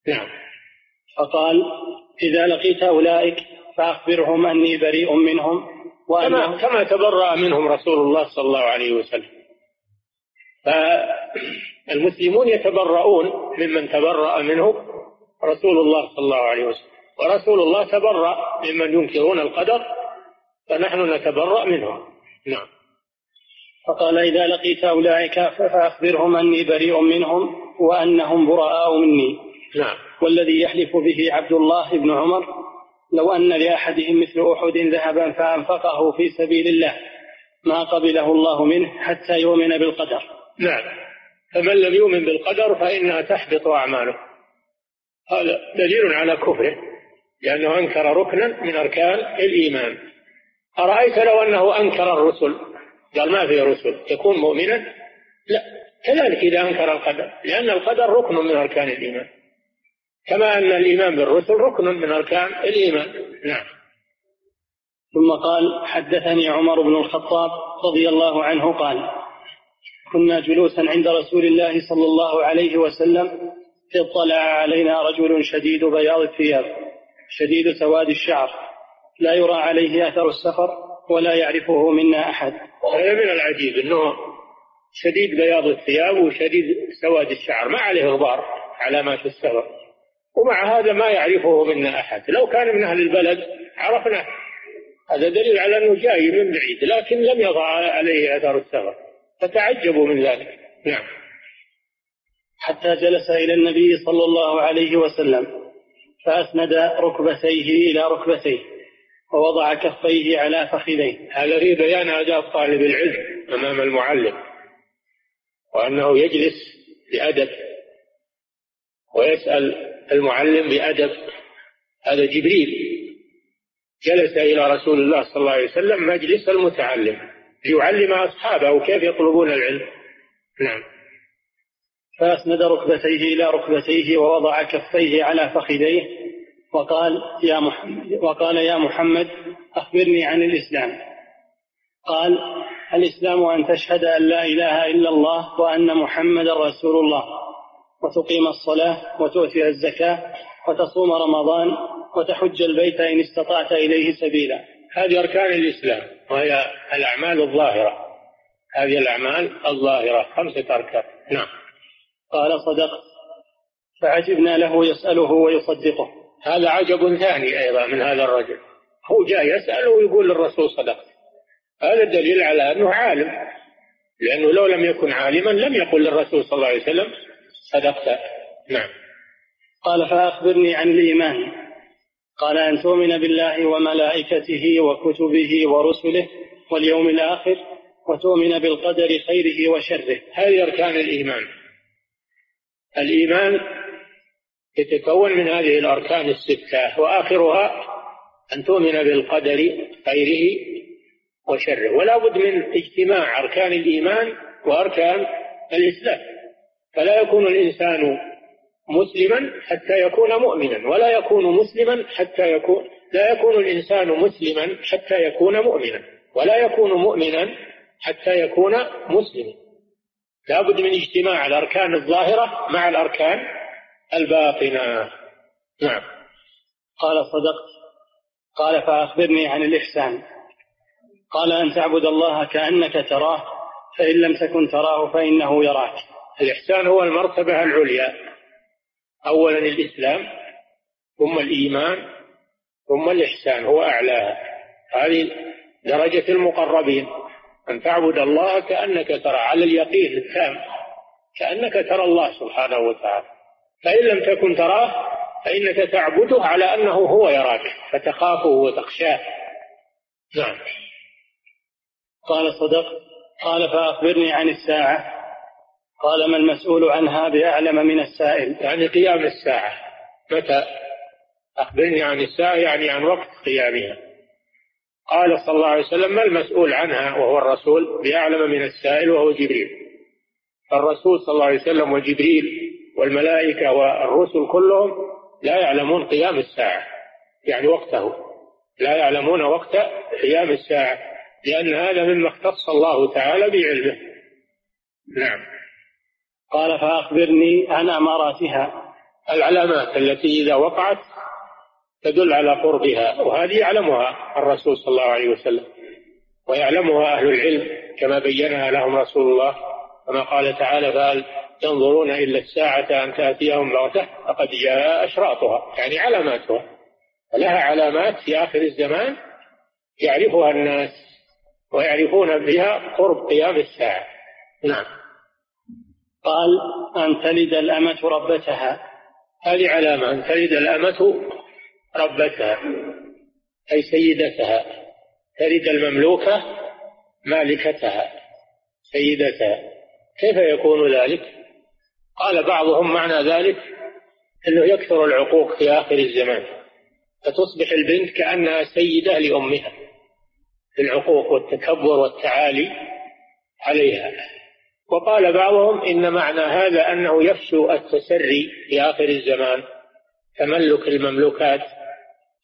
نعم. فقال إذا لقيت أولئك فأخبرهم أني بريء منهم كما, كما تبرأ منهم رسول الله صلى الله عليه وسلم. فالمسلمون يتبرؤون ممن تبرأ منه رسول الله صلى الله عليه وسلم. ورسول الله تبرأ ممن ينكرون القدر فنحن نتبرأ منهم. نعم. فقال إذا لقيت أولئك فأخبرهم أني بريء منهم وأنهم براء مني. نعم. والذي يحلف به عبد الله بن عمر لو أن لأحدهم مثل أحد ذهبا فأنفقه في سبيل الله ما قبله الله منه حتى يؤمن بالقدر. نعم. فمن لم يؤمن بالقدر فإنها تحبط أعماله. هذا دليل على كفره لأنه أنكر ركنا من أركان الإيمان. أرأيت لو أنه أنكر الرسل؟ قال ما في رسل. يكون مؤمنا؟ لا. كذلك إذا أنكر القدر لأن القدر ركن من أركان الإيمان. كما أن الإيمان بالرسل ركن من أركان الإيمان. نعم. ثم قال حدثني عمر بن الخطاب رضي الله عنه قال كنا جلوسا عند رسول الله صلى الله عليه وسلم اطلع علينا رجل شديد بياض الثياب شديد سواد الشعر لا يرى عليه أثر السفر ولا يعرفه منا أحد. هذا من العجيب إنه شديد بياض الثياب وشديد سواد الشعر ما عليه غبار علامات السفر. ومع هذا ما يعرفه منا أحد. لو كان من أهل البلد عرفناه. هذا دليل على أنه جاي من بعيد لكن لم يضع عليه أثر السفر. فتعجبوا من ذلك. نعم. حتى جلس إلى النبي صلى الله عليه وسلم فأسند ركبتيه إلى ركبتيه ووضع كفيه على فخذيه. هذا في بيان آداب طالب العلم أمام المعلم وأنه يجلس بأدب ويسأل المعلم بأدب. هذا جبريل جلس إلى رسول الله صلى الله عليه وسلم مجلس المتعلم. ليعلم أصحابه كيف يطلبون العلم. نعم. فأسند ركبتيه إلى ركبتيه ووضع كفيه على فخذيه وقال يا محمد وقال يا محمد أخبرني عن الإسلام. قال الإسلام أن تشهد أن لا إله إلا الله وأن محمدا رسول الله وتقيم الصلاة وتؤتي الزكاة وتصوم رمضان وتحج البيت إن استطعت إليه سبيلا. هذه أركان الإسلام وهي الأعمال الظاهرة. هذه الأعمال الظاهرة. خمسة أركان. نعم. قال صدقت فعجبنا له يسأله ويصدقه. هذا عجب ثاني أيضا من هذا الرجل. هو جاء يسأل ويقول للرسول صدقت. هذا دليل على أنه عالم. لأنه لو لم يكن عالما لم يقل للرسول صلى الله عليه وسلم صدقت. نعم. قال فأخبرني عن الإيمان. قال أن تؤمن بالله وملائكته وكتبه ورسله واليوم الآخر وتؤمن بالقدر خيره وشره. هذه أركان الإيمان. الإيمان يتكون من هذه الأركان الستة وآخرها أن تؤمن بالقدر خيره وشره. ولا بد من اجتماع أركان الإيمان وأركان الإسلام. فلا يكون الإنسان مسلما حتى يكون مؤمنا ولا يكون مسلما حتى يكون لا يكون الإنسان مسلما حتى يكون مؤمنا ولا يكون مؤمنا حتى يكون مسلما. لا بد من اجتماع الأركان الظاهرة مع الأركان الباطنة. نعم. قال صدقت. قال فأخبرني عن الإحسان. قال أن تعبد الله كأنك تراه فإن لم تكن تراه فإنه يراك. الإحسان هو المرتبة العليا. أولا الإسلام ثم الإيمان ثم الإحسان هو أعلاها هذه درجة المقربين. أن تعبد الله كأنك ترى على اليقين التام كأنك ترى الله سبحانه وتعالى. فإن لم تكن تراه فإنك تعبده على أنه هو يراك فتخافه وتخشاه. نعم. قال صدق. قال فأخبرني عن الساعة. قال ما المسؤول عنها بأعلم من السائل؟ يعني قيام الساعة. متى؟ أخبرني عن الساعة يعني عن وقت قيامها. قال صلى الله عليه وسلم ما المسؤول عنها وهو الرسول؟ بأعلم من السائل وهو جبريل. الرسول صلى الله عليه وسلم وجبريل والملائكة والرسل كلهم لا يعلمون قيام الساعة يعني وقته. لا يعلمون وقت قيام الساعة لأن هذا مما اختص الله تعالى بعلمه. نعم. قال فأخبرني عن أماراتها. العلامات التي إذا وقعت تدل على قربها وهذه يعلمها الرسول صلى الله عليه وسلم ويعلمها أهل العلم كما بينها لهم رسول الله كما قال تعالى فهل ينظرون إلا الساعة أن تأتيهم بغتة؟ فقد جاء أشراطها. يعني علاماتها. لها علامات في آخر الزمان يعرفها الناس ويعرفون بها قرب قيام الساعة. نعم. قال أن تلد الأمة ربتها. هذه علامة أن تلد الأمة ربتها أي سيدتها. تلد المملوكة مالكتها سيدتها. كيف يكون ذلك؟ قال بعضهم معنى ذلك أنه يكثر العقوق في آخر الزمان. فتصبح البنت كأنها سيدة لأمها. في العقوق والتكبر والتعالي عليها. وقال بعضهم إن معنى هذا أنه يفشو التسري في آخر الزمان تملك المملوكات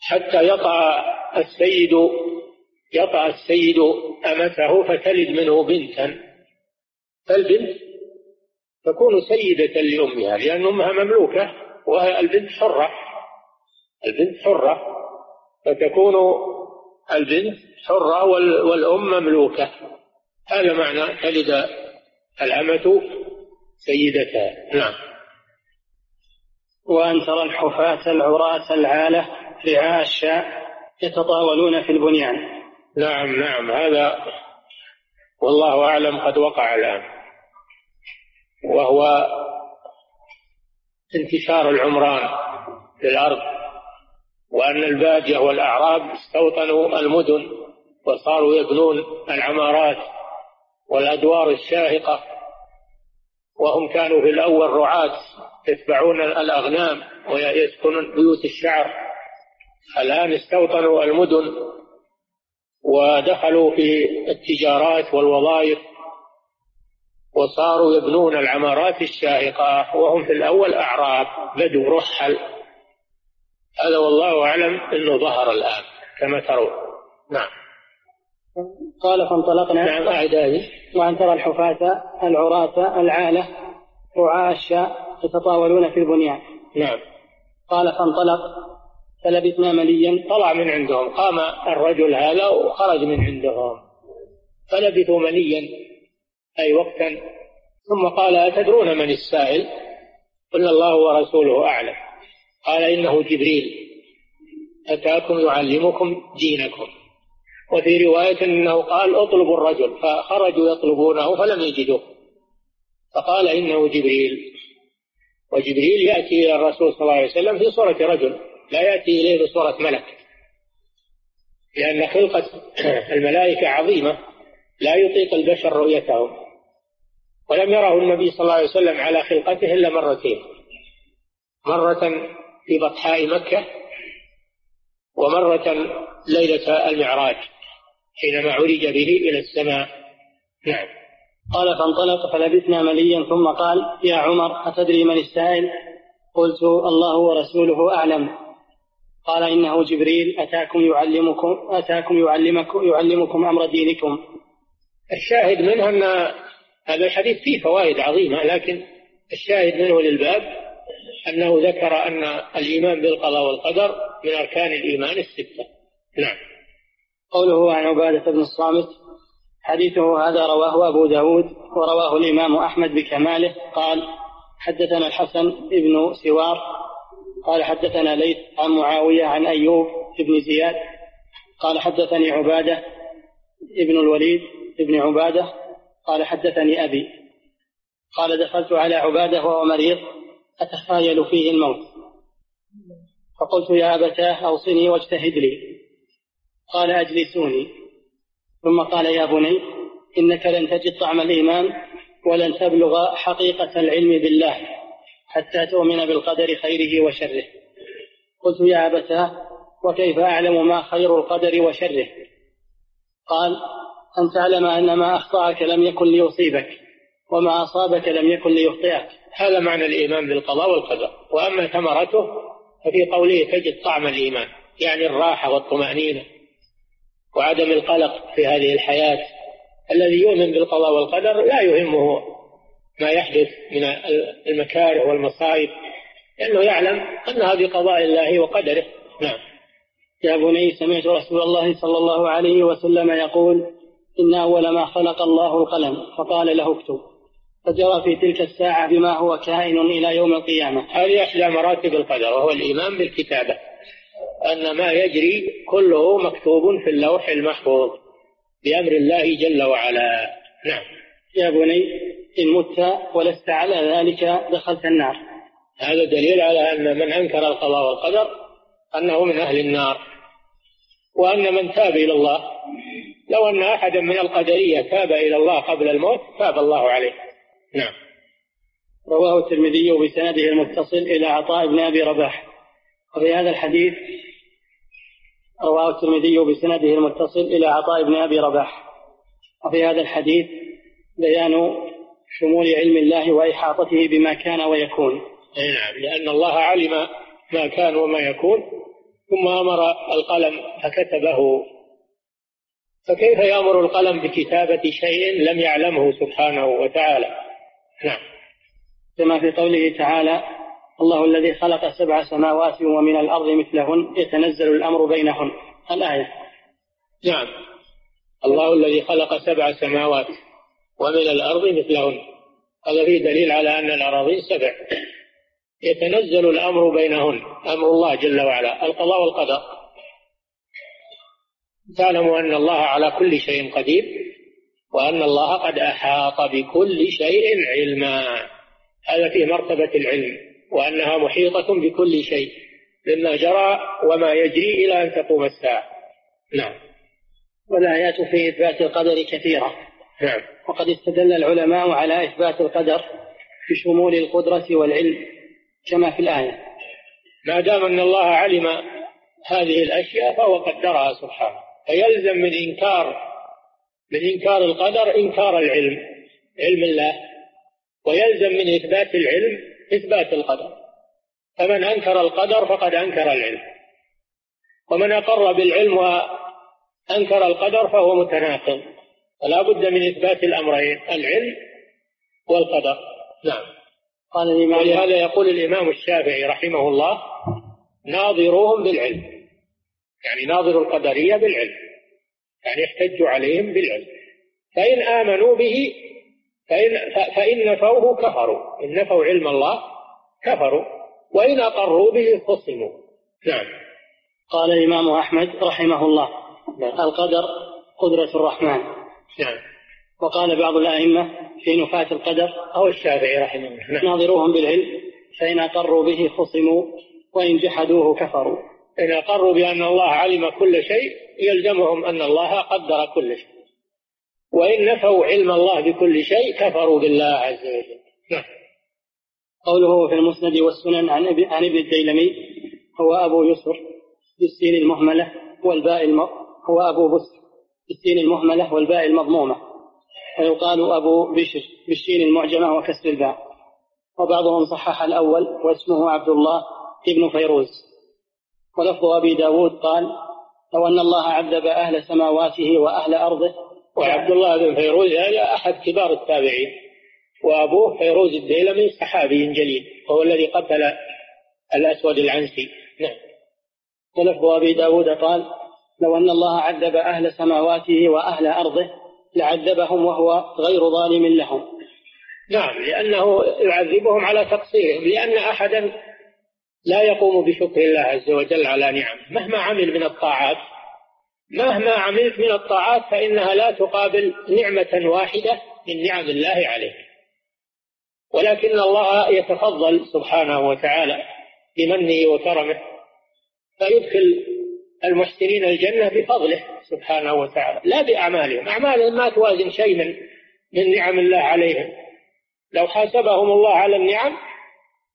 حتى يطأ السيد يطأ السيد أمته فتلد منه بنتا. فالبنت تكون سيدة لأمها لأن أمها مملوكة والبنت حرة. البنت حرة فتكون البنت حرة والأم مملوكة. هذا معنى تلد الأمة سيدتها نعم. وأن ترى الحفاة العراة العالة رعاء الشاء يتطاولون في البنيان. نعم نعم. هذا والله أعلم قد وقع الآن. وهو انتشار العمران في الأرض وأن البادية والأعراب استوطنوا المدن وصاروا يبنون العمارات. والأدوار الشاهقة وهم كانوا في الأول رعاة يتبعون الأغنام ويسكنون بيوت الشعر. الآن استوطنوا المدن ودخلوا في التجارات والوظائف وصاروا يبنون العمارات الشاهقة وهم في الأول أعراب بدو رحل. هذا والله أعلم أنه ظهر الآن كما ترون. نعم. قال فانطلقنا نعم. أعد هذه وأن ترى الحفاة العراة العالة رعاة الشاء يتطاولون في البنيان. نعم. قال فانطلق. فلبثنا مليا. طلع من عندهم. قام الرجل هذا وخرج من عندهم. فلبثوا مليا أي وقتا. ثم قال أتدرون من السائل؟ قلنا الله ورسوله أعلم. قال إنه جبريل. أتاكم يعلمكم دينكم. وفي رواية أنه قال اطلبوا الرجل فخرجوا يطلبونه فلم يجدوه فقال إنه جبريل. وجبريل يأتي إلى الرسول صلى الله عليه وسلم في صورة رجل لا يأتي إليه بصورة ملك. لأن خلقة الملائكة عظيمة لا يطيق البشر رؤيتهم ولم يره النبي صلى الله عليه وسلم على خلقته إلا مرتين. مرة في بطحاء مكة ومرة ليلة المعراج. حينما عرج به إلى السماء. نعم. قال فانطلق فلبثنا مليا ثم قال يا عمر أتدري من السائل؟ قلت الله ورسوله أعلم. قال إنه جبريل أتاكم يعلمكم أتاكم يعلمكم يعلمكم أمر دينكم. الشاهد منه أن هذا الحديث فيه فوائد عظيمة لكن الشاهد منه للباب أنه ذكر أن الإيمان بالقضاء والقدر من أركان الإيمان الستة. نعم. قوله عن عبادة بن الصامت حديثه هذا رواه أبو داود ورواه الإمام أحمد بكماله قال حدثنا الحسن بن سوار قال حدثنا ليث عن معاوية عن أيوب بن زياد قال حدثني عبادة ابن الوليد بن عبادة قال حدثني أبي قال دخلت على عبادة وهو مريض أتخايل فيه الموت. فقلت يا أبتاه أوصني واجتهد لي. قال أجلسوني. ثم قال يا بني إنك لن تجد طعم الإيمان ولن تبلغ حقيقة العلم بالله حتى تؤمن بالقدر خيره وشره. قلت يا أبتاه وكيف أعلم ما خير القدر وشره؟ قال أن تعلم أن ما أخطأك لم يكن ليصيبك وما أصابك لم يكن ليخطئك. هذا معنى الإيمان بالقضاء والقدر. وأما ثمرته ففي قوله تجد طعم الإيمان يعني الراحة والطمأنينة. وعدم القلق في هذه الحياة الذي يؤمن بالقضاء والقدر لا يهمه ما يحدث من المكاره والمصائب لأنه يعلم أنها بقضاء الله وقدره. نعم. يا بني سمعت رسول الله صلى الله عليه وسلم يقول إن أول ما خلق الله القلم فقال له اكتب. فجرى في تلك الساعة بما هو كائن إلى يوم القيامة. هذه إحدى مراتب القدر وهو الإيمان بالكتابة. أن ما يجري كله مكتوب في اللوح المحفوظ بأمر الله جل وعلا. نعم. يا بني إن مت ولست على ذلك دخلت النار. هذا دليل على أن من أنكر القضاء والقدر أنه من أهل النار وأن من تاب إلى الله. لو أن أحدا من القدرية تاب إلى الله قبل الموت تاب الله عليه. نعم. رواه الترمذي بسنده المتصل إلى عطاء بن أبي رباح. وفي هذا الحديث رواه الترمذي بسنده المتصل إلى عطاء بن أبي رباح. وفي هذا الحديث بيان شمول علم الله وإحاطته بما كان ويكون. نعم لأن الله علم ما كان وما يكون ثم أمر القلم فكتبه. فكيف يأمر القلم بكتابة شيء لم يعلمه سبحانه وتعالى؟ نعم. كما في قوله تعالى الله الذي خلق سبع سماوات ومن الأرض مثلهن يتنزل الأمر بينهن. الآية. نعم. الله الذي خلق سبع سماوات ومن الأرض مثلهن. هذا فيه دليل على أن الأراضين سبع. يتنزل الأمر بينهن. أمر الله جل وعلا. القضاء والقدر. تعلموا أن الله على كل شيء قدير وأن الله قد أحاط بكل شيء علما. هذا في مرتبة العلم. وأنها محيطة بكل شيء مما جرى وما يجري إلى أن تقوم الساعة. نعم. والآيات في إثبات القدر كثيرة. نعم. وقد استدل العلماء على إثبات القدر بشمول القدرة والعلم كما في الآية. ما دام أن الله علم هذه الأشياء فهو قدرها سبحانه. فيلزم من إنكار من إنكار القدر إنكار العلم علم الله. ويلزم من إثبات العلم إثبات القدر. فمن أنكر القدر فقد أنكر العلم. ومن أقر بالعلم وأنكر القدر فهو متناقض. فلا بد من إثبات الأمرين العلم والقدر. نعم. قال الإمام ولهذا يقول الإمام الشافعي رحمه الله ناظروهم بالعلم. يعني ناظروا القدرية بالعلم. يعني احتجوا عليهم بالعلم. فإن آمنوا به فإن, فإن نفوه كفروا. إن نفوا علم الله كفروا. وإن أقروا به خصموا نعم. قال الإمام أحمد رحمه الله نعم. القدر قدرة الرحمن. نعم. وقال بعض الأئمة في نفاة القدر أو الشافعي رحمه الله. نعم. ناظروهم بالعلم فإن أقروا به خصموا وإن جحدوه كفروا. إن أقروا بأن الله علم كل شيء يلزمهم أن الله قدر كل شيء. وإن نفوا علم الله بكل شيء كفروا بالله عز وجل. نعم قوله في المسند والسنن عن عن إبن الديلمي هو أبو يسر بالسين المهملة والباء الم... هو أبو بسر بالسين المهملة والباء المضمومة. ويقال أبو بشر بالشين المعجمة وكسر الباء. وبعضهم صحح الأول واسمه عبد الله ابن فيروز. ولفظ أبي داود قال لو أن الله عذب أهل سماواته وأهل أرضه وعبد الله بن فيروز هذا أحد كبار التابعين وأبوه فيروز الديلمي صحابي جليل وهو الذي قتل الأسود العنسي. نعم. ولفظ أبي داود قال لو أن الله عذب أهل سماواته وأهل أرضه لعذبهم وهو غير ظالم لهم. نعم لأنه يعذبهم على تقصيرهم لأن أحدا لا يقوم بشكر الله عز وجل على نعمه مهما عمل من الطاعات. مهما عملت من الطاعات فإنها لا تقابل نعمة واحدة من نعم الله عليك. ولكن الله يتفضل سبحانه وتعالى بمنه وكرمه فيدخل المحسنين الجنة بفضله سبحانه وتعالى لا بأعمالهم. أعمالهم ما توازن شيء من من نعم الله عليهم. لو حاسبهم الله على النعم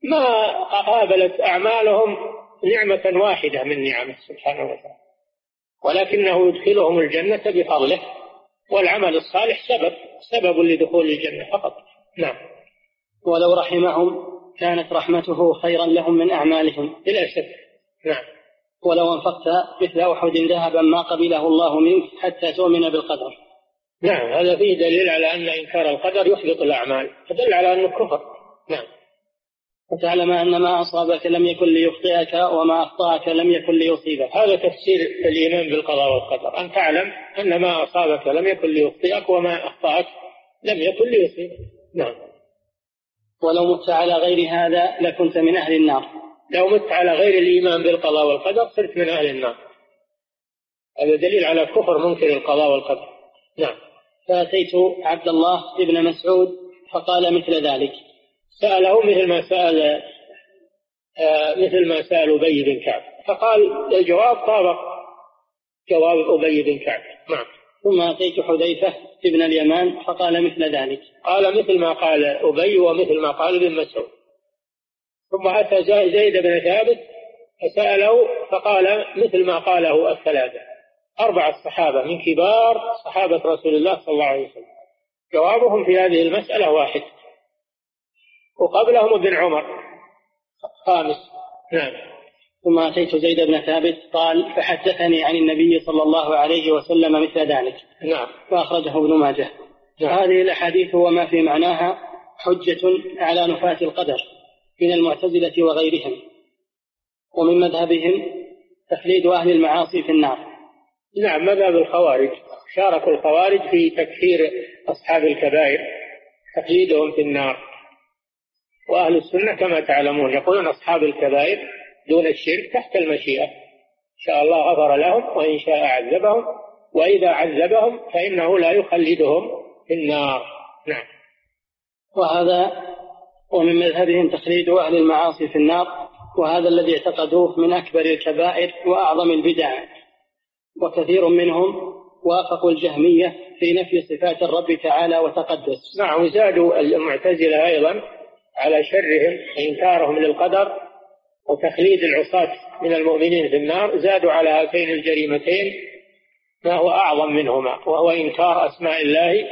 ما قابلت أعمالهم نعمة واحدة من نعمه سبحانه وتعالى. ولكنه يدخلهم الجنة بفضله والعمل الصالح سبب سبب لدخول الجنة فقط. نعم. ولو رحمهم كانت رحمته خيرا لهم من أعمالهم. بلا شك. نعم. ولو أنفقت مثل أحد ذهبا ما قبله الله منك حتى تؤمن بالقدر. نعم هذا فيه دليل على أن إنكار القدر يحبط الأعمال فدل على أنه كفر. وتعلم أن ما أصابك لم يكن ليخطئك وما أخطأك لم يكن ليصيبك. هذا تفسير الإيمان بالقضاء والقدر. أن تعلم أن ما أصابك لم يكن ليخطئك وما أخطأك لم يكن ليصيبك. نعم. ولو مت على غير هذا لكنت من أهل النار. لو مت على غير الإيمان بالقضاء والقدر صرت من أهل النار. هذا دليل على كفر منكر القضاء والقدر. نعم. فأتيت عبد الله بن مسعود فقال مثل ذلك. سأله مثل ما سأل آه، مثل ما سأل أبي بن كعب. فقال الجواب طابق جواب أبي بن كعب. نعم. ثم أتيت حذيفة ابن اليمان فقال مثل ذلك. قال مثل ما قال أبي ومثل ما قال ابن مسعود. ثم أتى زيد بن ثابت فسأله فقال مثل ما قاله الثلاثة. أربعة صحابة من كبار صحابة رسول الله صلى الله عليه وسلم. جوابهم في هذه المسألة واحد. وقبلهم ابن عمر. خامس. نعم. ثم أتيت زيد بن ثابت قال فحدثني عن النبي صلى الله عليه وسلم مثل ذلك. نعم. وأخرجه ابن ماجه. نعم. هذه الأحاديث وما في معناها حجة على نفاة القدر من المعتزلة وغيرهم ومن مذهبهم تخليد أهل المعاصي في النار. نعم مذهب الخوارج. شارك الخوارج في تكفير أصحاب الكبائر تخليدهم في النار. وأهل السنة كما تعلمون يقولون أصحاب الكبائر دون الشرك تحت المشيئة. إن شاء الله غفر لهم وإن شاء عذبهم. وإذا عذبهم فإنه لا يخلدهم في النار. نعم. وهذا ومن مذهبهم تخليد أهل المعاصي في النار وهذا الذي اعتقدوه من أكبر الكبائر وأعظم البدع. وكثير منهم وافقوا الجهمية في نفي صفات الرب تعالى وتقدس. نعم وزادوا المعتزلة أيضا على شرهم إنكارهم للقدر وتخليد العصاة من المؤمنين في النار زادوا على هاتين الجريمتين ما هو أعظم منهما وهو إنكار أسماء الله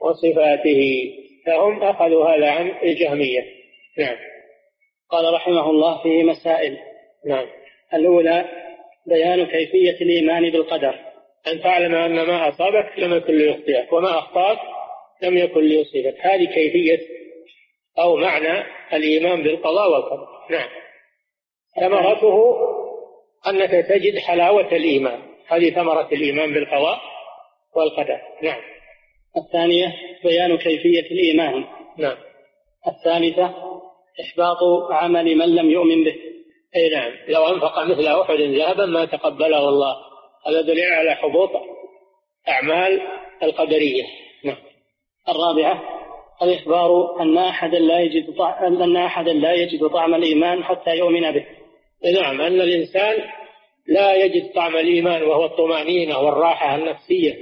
وصفاته. فهم أخذوا هذا عن الجهمية. نعم. قال رحمه الله فيه مسائل. نعم. الأولى بيان كيفية الإيمان بالقدر. أن تعلم أن ما أصابك لم يكن ليخطئك وما أخطأك لم يكن ليصيبك. هذه كيفية أو معنى الإيمان بالقضاء والقدر. نعم. ثمرته أنك تجد حلاوة الإيمان. هذه ثمرة الإيمان بالقضاء والقدر. نعم. الثانية بيان كيفية الإيمان. نعم. الثالثة إحباط عمل من لم يؤمن به. أي نعم. لو أنفق مثل أحد ذهبا ما تقبله الله. هذا دليل على حبوط أعمال القدرية. نعم. الرابعة الإخبار أن أحدا لا يجد طعم أن أحدا لا يجد طعم الإيمان حتى يؤمن به. نعم أن الإنسان لا يجد طعم الإيمان وهو الطمأنينة والراحة النفسية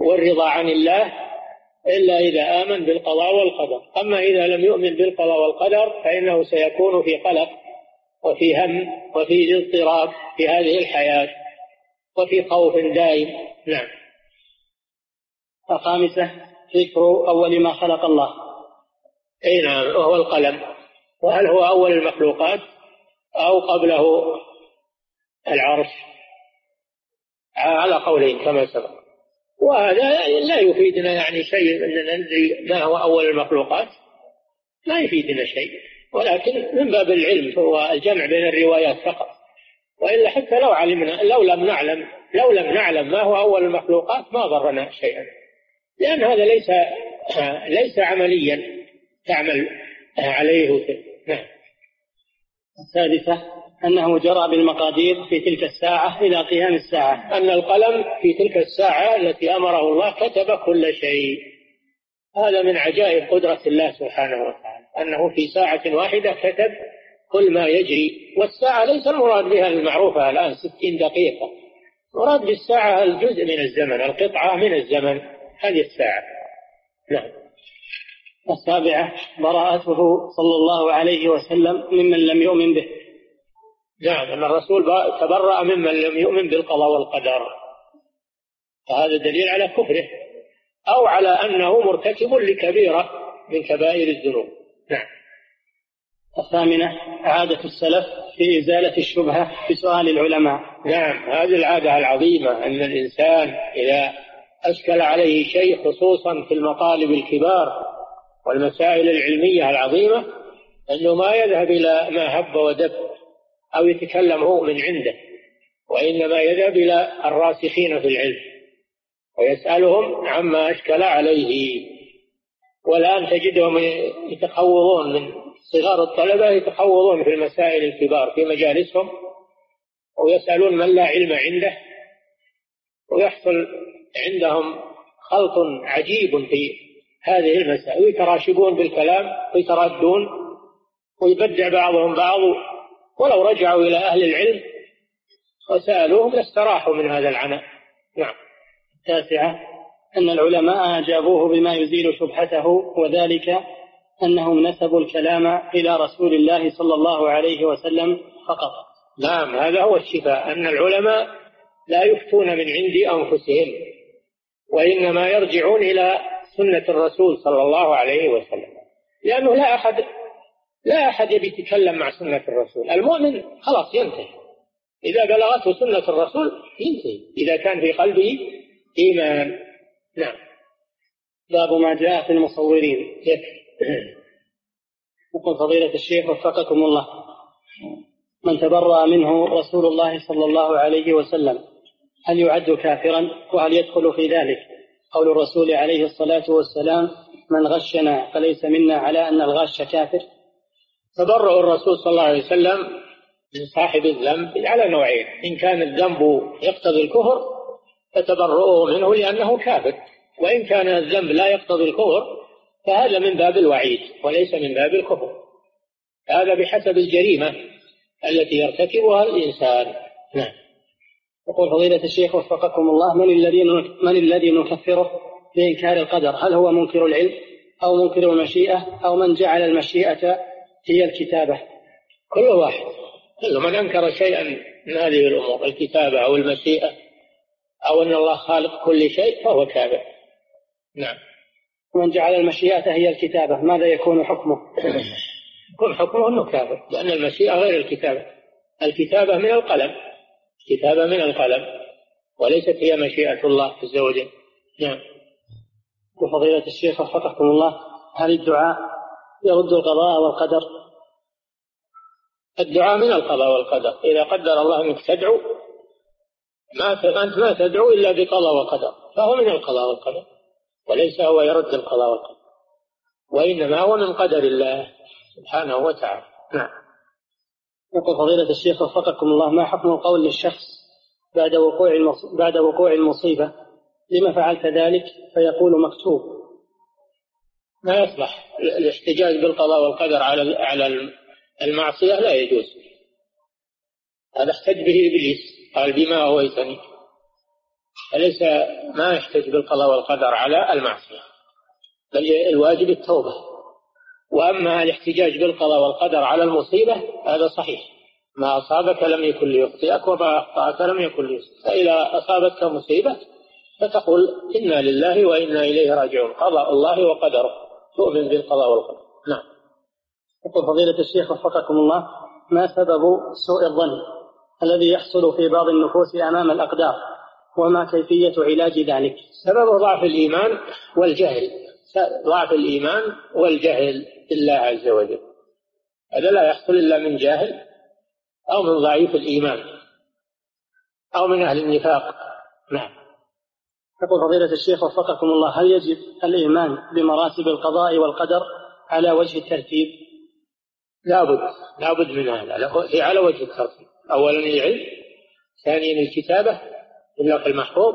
والرضا عن الله إلا إذا آمن بالقضاء والقدر. أما إذا لم يؤمن بالقضاء والقدر فإنه سيكون في قلق وفي هم وفي اضطراب في هذه الحياة وفي خوف دائم. نعم. الخامسة ذكر أول ما خلق الله. أي نعم وهو القلم. وهل هو أول المخلوقات أو قبله العرش؟ على قولين كما سبق. وهذا لا يفيدنا يعني شيء أننا ندري ما هو أول المخلوقات. لا يفيدنا شيء. ولكن من باب العلم هو الجمع بين الروايات فقط. وإلا حتى لو علمنا لو لم نعلم لو لم نعلم ما هو أول المخلوقات ما ضرنا شيئا. لأن هذا ليس ليس عمليا تعمل عليه. نعم. السادسة أنه جرى بالمقادير في تلك الساعة إلى قيام الساعة. أن القلم في تلك الساعة التي أمره الله كتب كل شيء. هذا من عجائب قدرة الله سبحانه وتعالى. أنه في ساعة واحدة كتب كل ما يجري. والساعة ليس المراد بها المعروفة الآن ستين دقيقة. مراد بالساعة الجزء من الزمن القطعة من الزمن. هذه الساعة. نعم. السابعة براءته صلى الله عليه وسلم ممن لم يؤمن به. نعم أن الرسول تبرأ ممن لم يؤمن بالقضاء والقدر. فهذا دليل على كفره أو على أنه مرتكب لكبيرة من كبائر الذنوب. نعم. الثامنة عادة السلف في إزالة الشبهة بسؤال العلماء. نعم هذه العادة العظيمة أن الإنسان إذا أشكل عليه شيء خصوصا في المطالب الكبار والمسائل العلمية العظيمة أنه ما يذهب إلى ما هب ودب أو يتكلم هو من عنده وإنما يذهب إلى الراسخين في العلم ويسألهم عما أشكل عليه. والآن تجدهم يتخوضون من صغار الطلبة يتخوضون في المسائل الكبار في مجالسهم ويسألون من لا علم عنده ويحصل عندهم خلط عجيب في هذه المسائل ويتراشقون بالكلام ويتردون ويبدع بعضهم بعض. ولو رجعوا إلى أهل العلم وسألوهم لاستراحوا من هذا العناء. نعم. التاسعة أن العلماء أجابوه بما يزيل شبهته وذلك أنهم نسبوا الكلام إلى رسول الله صلى الله عليه وسلم فقط. نعم هذا هو الشفاء أن العلماء لا يفتون من عند أنفسهم. وإنما يرجعون إلى سنة الرسول صلى الله عليه وسلم. لأنه لا أحد لا أحد يبي يتكلم مع سنة الرسول. المؤمن خلاص ينتهي. إذا بلغته سنة الرسول ينتهي. إذا كان في قلبه إيمان. نعم. باب ما جاء في المصورين. يكفي يقول فضيلة الشيخ وفقكم الله. من تبرأ منه رسول الله صلى الله عليه وسلم. هل يعد كافرا وهل يدخل في ذلك. قول الرسول عليه الصلاة والسلام من غشنا فليس منا على أن الغاش كافر. تبرأ الرسول صلى الله عليه وسلم من صاحب الذنب على نوعين. إن كان الذنب يقتضي الكفر فتبرؤه منه لأنه كافر. وإن كان الذنب لا يقتضي الكفر فهذا من باب الوعيد وليس من باب الكفر. هذا بحسب الجريمة التي يرتكبها الإنسان. نعم. يقول فضيلة الشيخ وفقكم الله من الذي من الذي نكفره بإنكار القدر؟ هل هو منكر العلم أو منكر المشيئة أو من جعل المشيئة هي الكتابة؟ كل واحد. كل من أنكر شيئا من هذه الأمور الكتابة أو المشيئة أو أن الله خالق كل شيء فهو كافر. نعم. ومن جعل المشيئة هي الكتابة ماذا يكون حكمه؟ يكون حكمه أنه كافر لأن المشيئة غير الكتابة. الكتابة من القلم. كتابة من القلم وليست هي مشيئة الله عز وجل. نعم. وفضيلة الشيخ وفقكم الله هل الدعاء يرد القضاء والقدر؟ الدعاء من القضاء والقدر. إذا قدر الله أنك تدعو ما أنت ما تدعو إلا بقضاء وقدر فهو من القضاء والقدر وليس هو يرد القضاء والقدر وإنما هو من قدر الله سبحانه وتعالى. نعم. يقول فضيلة الشيخ وفقكم الله ما حكم القول للشخص بعد وقوع بعد وقوع المصيبة؟ لما فعلت ذلك فيقول مكتوب. ما يصلح. الاحتجاج بالقضاء والقدر على على المعصية لا يجوز. هذا احتج به إبليس. قال بما أغويتني فليس ما يحتج بالقضاء والقدر على المعصية؟ بل الواجب التوبة. وأما الاحتجاج بالقضاء والقدر على المصيبة هذا صحيح. ما أصابك لم يكن ليخطئك وما أخطأك لم يكن ليصيبك فإذا أصابتك مصيبة فتقول إنا لله وإنا إليه راجعون. قضاء الله وقدره. تؤمن بالقضاء والقدر. نعم. يقول فضيلة الشيخ وفقكم الله ما سبب سوء الظن الذي يحصل في بعض النفوس أمام الأقدار؟ وما كيفية علاج ذلك؟ سبب ضعف الإيمان والجهل. ضعف الإيمان والجهل بالله عز وجل. هذا لا يحصل إلا من جاهل أو من ضعيف الإيمان أو من أهل النفاق. نعم. يقول فضيلة الشيخ وفقكم الله هل يجب الإيمان بمراتب القضاء والقدر على وجه الترتيب؟ لابد لابد من هذا على وجه الترتيب. أولا العلم ثانيا الكتابة اللوح المحفوظ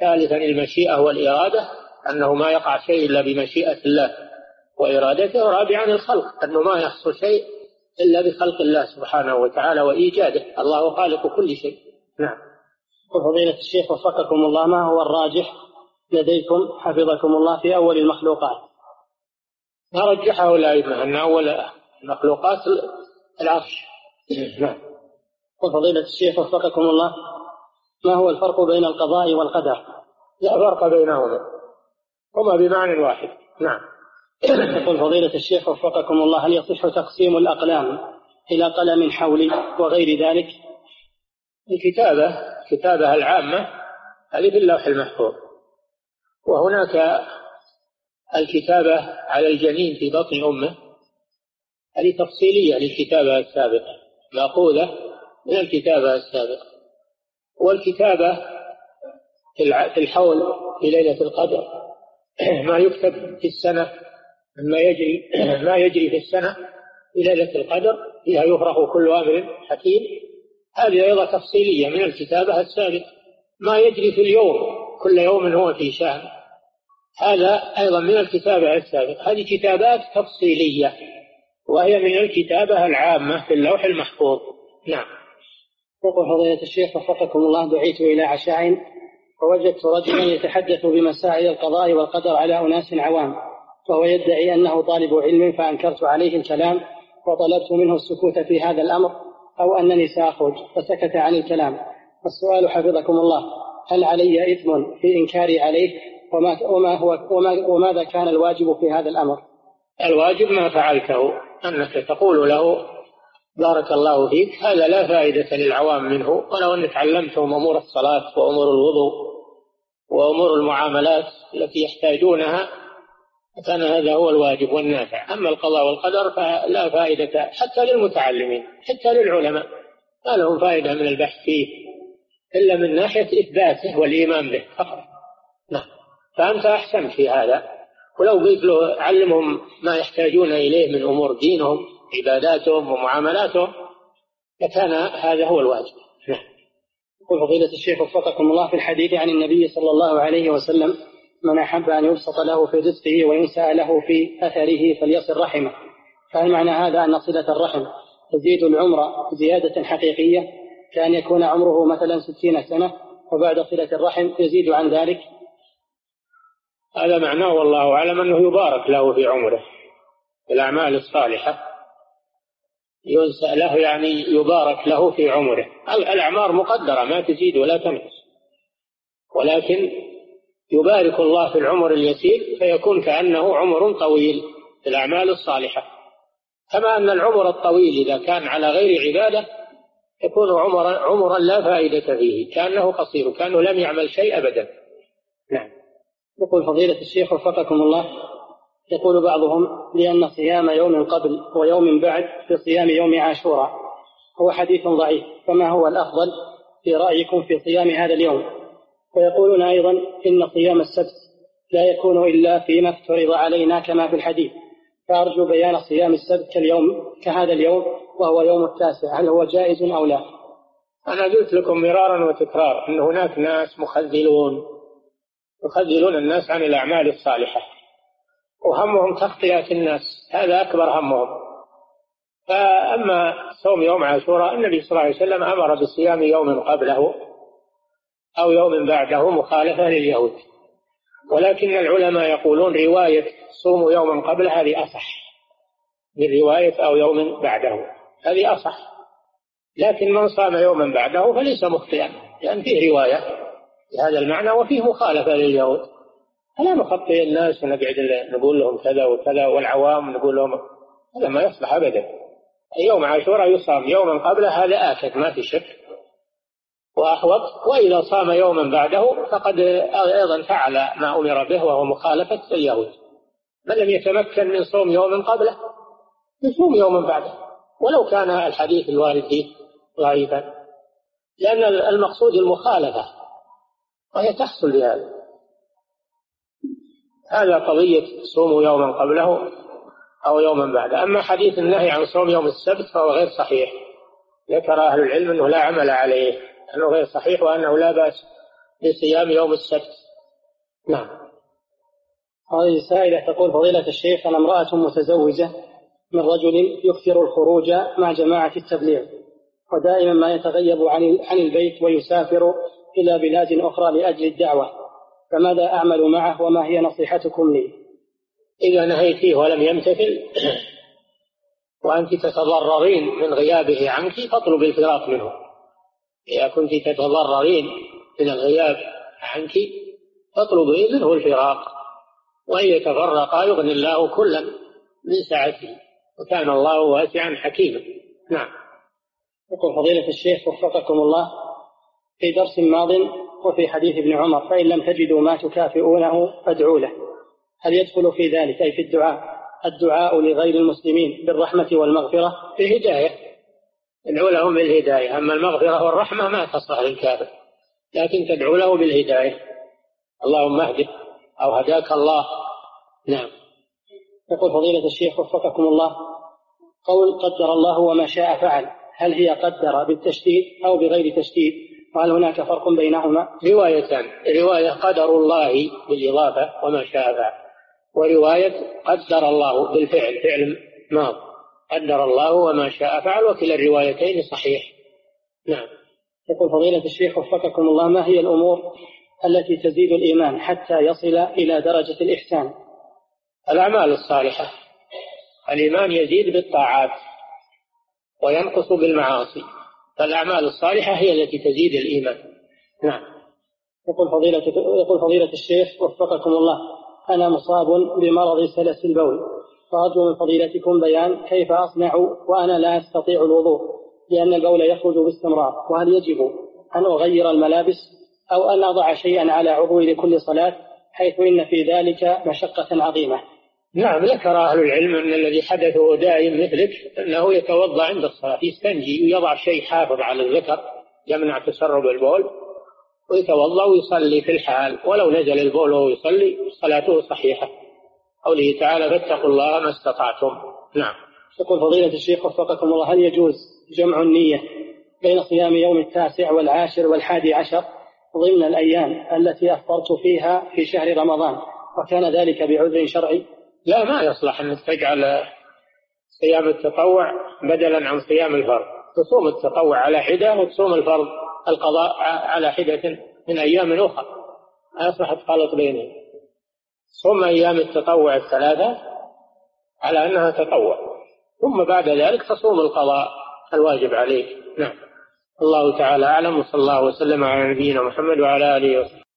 ثالثا المشيئة والإرادة أنه ما يقع شيء إلا بمشيئة الله وإرادته رابعا الخلق أنه ما يحصل شيء إلا بخلق الله سبحانه وتعالى وإيجاده. الله خالق كل شيء. نعم. وفضيلة الشيخ وفقكم الله ما هو الراجح لديكم حفظكم الله في أول المخلوقات؟ ما رجحه الأئمة أن أول المخلوقات العرش. نعم. وفضيلة الشيخ وفقكم الله ما هو الفرق بين القضاء والقدر؟ لا فرق بينهما. هما بمعنى واحد. نعم. يقول فضيلة الشيخ وفقكم الله هل يصح تقسيم الأقلام إلى قلم حولي وغير ذلك؟ الكتابة الكتابة العامة هذه في اللوح المحفوظ. وهناك الكتابة على الجنين في بطن أمه هذه تفصيلية للكتابة السابقة مأخوذة من الكتابة السابقة. والكتابة في الحول في ليلة القدر. ما يكتب في السنة مما يجري ما يجري في السنة في ليلة القدر فيها يفرغ كل أمر حكيم. هذه أيضا تفصيلية من الكتابة السابقة ما يجري في اليوم كل يوم هو في شأن. هذا أيضا من الكتابة السابقة هذه كتابات تفصيلية وهي من الكتابة العامة في اللوح المحفوظ. نعم. يقول فضيلة الشيخ وفقكم الله دعيت إلى عشاء فوجدت رجلا يتحدث بمسائل القضاء والقدر على أناس عوام وهو يدعي أنه طالب علم فأنكرت عليه الكلام وطلبت منه السكوت في هذا الأمر أو أنني سأخرج فسكت عن الكلام. السؤال حفظكم الله هل علي إثم في إنكاري عليه؟ وما, وما هو وما وماذا كان الواجب في هذا الأمر؟ الواجب ما فعلته أنك تقول له بارك الله فيك. هذا لا فائدة للعوام منه. ولو أنك علمتهم أمور الصلاة وأمور الوضوء وأمور المعاملات التي يحتاجونها كان هذا هو الواجب والنافع. أما القضاء والقدر فلا فائدة حتى للمتعلمين حتى للعلماء. ما لهم فائدة من البحث فيه إلا من ناحية إثباته والإيمان به فقط. نعم. فأنت أحسنت في هذا. ولو قلت له علمهم ما يحتاجون إليه من أمور دينهم عباداتهم ومعاملاتهم لكان هذا هو الواجب. نعم. يقول فضيلة الشيخ وفقكم الله في الحديث عن النبي صلى الله عليه وسلم من أحب أن يبسط له في رزقه وينسى له في أثره فليصل رحمه. فهل معنى هذا أن صلة الرحم تزيد العمر زيادة حقيقية؟ كأن يكون عمره مثلا ستين سنة وبعد صلة الرحم يزيد عن ذلك؟ هذا معناه والله أعلم أنه يبارك له في عمره الأعمال الصالحة. له يعني يبارك له في عمره. الأعمار مقدرة ما تزيد ولا تنقص. ولكن يبارك الله في العمر اليسير فيكون كأنه عمر طويل في الأعمال الصالحة. كما أن العمر الطويل إذا كان على غير عبادة يكون عمرا عمرا لا فائدة فيه كأنه قصير كأنه لم يعمل شيء أبدا. نعم. يقول فضيلة الشيخ وفقكم الله. يقول بعضهم لأن صيام يوم قبل ويوم بعد في صيام يوم عاشوراء. هو حديث ضعيف فما هو الأفضل في رأيكم في صيام هذا اليوم؟ ويقولون أيضا إن صيام السبت لا يكون إلا فيما افترض علينا كما في الحديث. فأرجو بيان صيام السبت كاليوم كهذا اليوم وهو يوم التاسع هل هو جائز أو لا؟ أنا قلت لكم مرارا وتكرارا أن هناك ناس مخذلون يخذلون الناس عن الأعمال الصالحة. وهمهم تخطئة الناس. هذا أكبر همهم. فأما صوم يوم عاشوراء النبي صلى الله عليه وسلم أمر بصيام يوم قبله أو يوم بعده مخالفة لليهود. ولكن العلماء يقولون رواية صوم يوم قبل هذه أصح من رواية أو يوم بعده. هذه أصح. لكن من صام يوما بعده فليس مخطئا لأن فيه رواية بهذا المعنى وفيه مخالفة لليهود. فلا نخطئ الناس ونقعد نقول لهم كذا وكذا والعوام نقول لهم هذا ما يصلح أبدا. يوم عاشوراء يصام يوما قبله هذا آكد ما في شك. وأحوط وإذا صام يوما بعده فقد أيضا فعل ما أمر به وهو مخالفة اليهود من لم يتمكن من صوم يوم قبله يصوم يوما بعده. ولو كان الحديث الوارد فيه ضعيفا. لأن المقصود المخالفة وهي تحصل بهذا هذا قضية صوموا يوما قبله أو يوما بعده. أما حديث النهي عن صوم يوم السبت فهو غير صحيح. ذكر أهل العلم أنه لا عمل عليه أنه غير صحيح وأنه لا بأس بصيام يوم السبت. نعم. هذه سائلة تقول فضيلة الشيخ أنا امرأة متزوجة من رجل يكثر الخروج مع جماعة التبليغ ودائما ما يتغيب عن عن البيت ويسافر إلى بلاد أخرى لأجل الدعوة. فماذا أعمل معه وما هي نصيحتكم لي؟ إذا نهيتيه ولم يمتثل وأنت تتضررين من غيابه عنك فاطلب الفراق منه. إذا كنت تتضررين من الغياب عنك فاطلبي منه الفراق. وإن يتفرقا يغني الله كلا من سعته. وكان الله واسعا حكيما. نعم. يقول فضيلة الشيخ وفقكم الله في درس ماض وفي حديث ابن عمر فإن لم تجدوا ما تكافئونه فادعوا له. هل يدخل في ذلك أي في الدعاء الدعاء لغير المسلمين بالرحمة والمغفرة؟ بالهداية. ادعو لهم بالهداية. أما المغفرة والرحمة ما تصلح للكافر. لكن تدعو له بالهداية. اللهم اهده أو هداك الله. نعم. يقول فضيلة الشيخ وفقكم الله قول قدر الله وما شاء فعل هل هي قدر بالتشديد أو بغير تشديد؟ وهل هناك فرق بينهما. روايتان رواية قدر الله بالإضافة وما شاء فعل ورواية قدر الله بالفعل فعل ماض. قدر الله وما شاء فعل وكلا الروايتين صحيح. نعم. يقول فضيلة الشيخ وفقكم الله ما هي الأمور التي تزيد الإيمان حتى يصل إلى درجة الإحسان؟ الأعمال الصالحة. الإيمان يزيد بالطاعات وينقص بالمعاصي. فالأعمال الصالحة هي التي تزيد الإيمان. نعم. يقول فضيلة يقول فضيلة الشيخ وفقكم الله أنا مصاب بمرض سلس البول. فأرجو من فضيلتكم بيان كيف أصنع وأنا لا أستطيع الوضوء لأن البول يخرج باستمرار. وهل يجب أن أغير الملابس؟ أو أن أضع شيئا على عضوي لكل صلاة حيث إن في ذلك مشقة عظيمة. نعم ذكر أهل العلم أن الذي حدثه دائم مثلك أنه يتوضأ عند الصلاة يستنجي ويضع شيء حافظ على الذكر يمنع تسرب البول ويتوضأ ويصلي في الحال ولو نزل البول وهو يصلي صلاته صحيحة. قوله تعالى فاتقوا الله ما استطعتم نعم. يقول فضيلة الشيخ وفقكم الله هل يجوز جمع النية بين صيام يوم التاسع والعاشر والحادي عشر ضمن الأيام التي أفطرت فيها في شهر رمضان وكان ذلك بعذر شرعي؟ لا ما يصلح أنك تجعل صيام التطوع بدلا عن صيام الفرض. تصوم التطوع على حدة وتصوم الفرض القضاء على حدة من أيام أخرى. ما يصلح تخلط بينهم. صوم أيام التطوع الثلاثة على أنها تطوع. ثم بعد ذلك تصوم القضاء الواجب عليك. نعم. الله تعالى أعلم. وصلى الله وسلم على نبينا محمد وعلى آله وصحبه.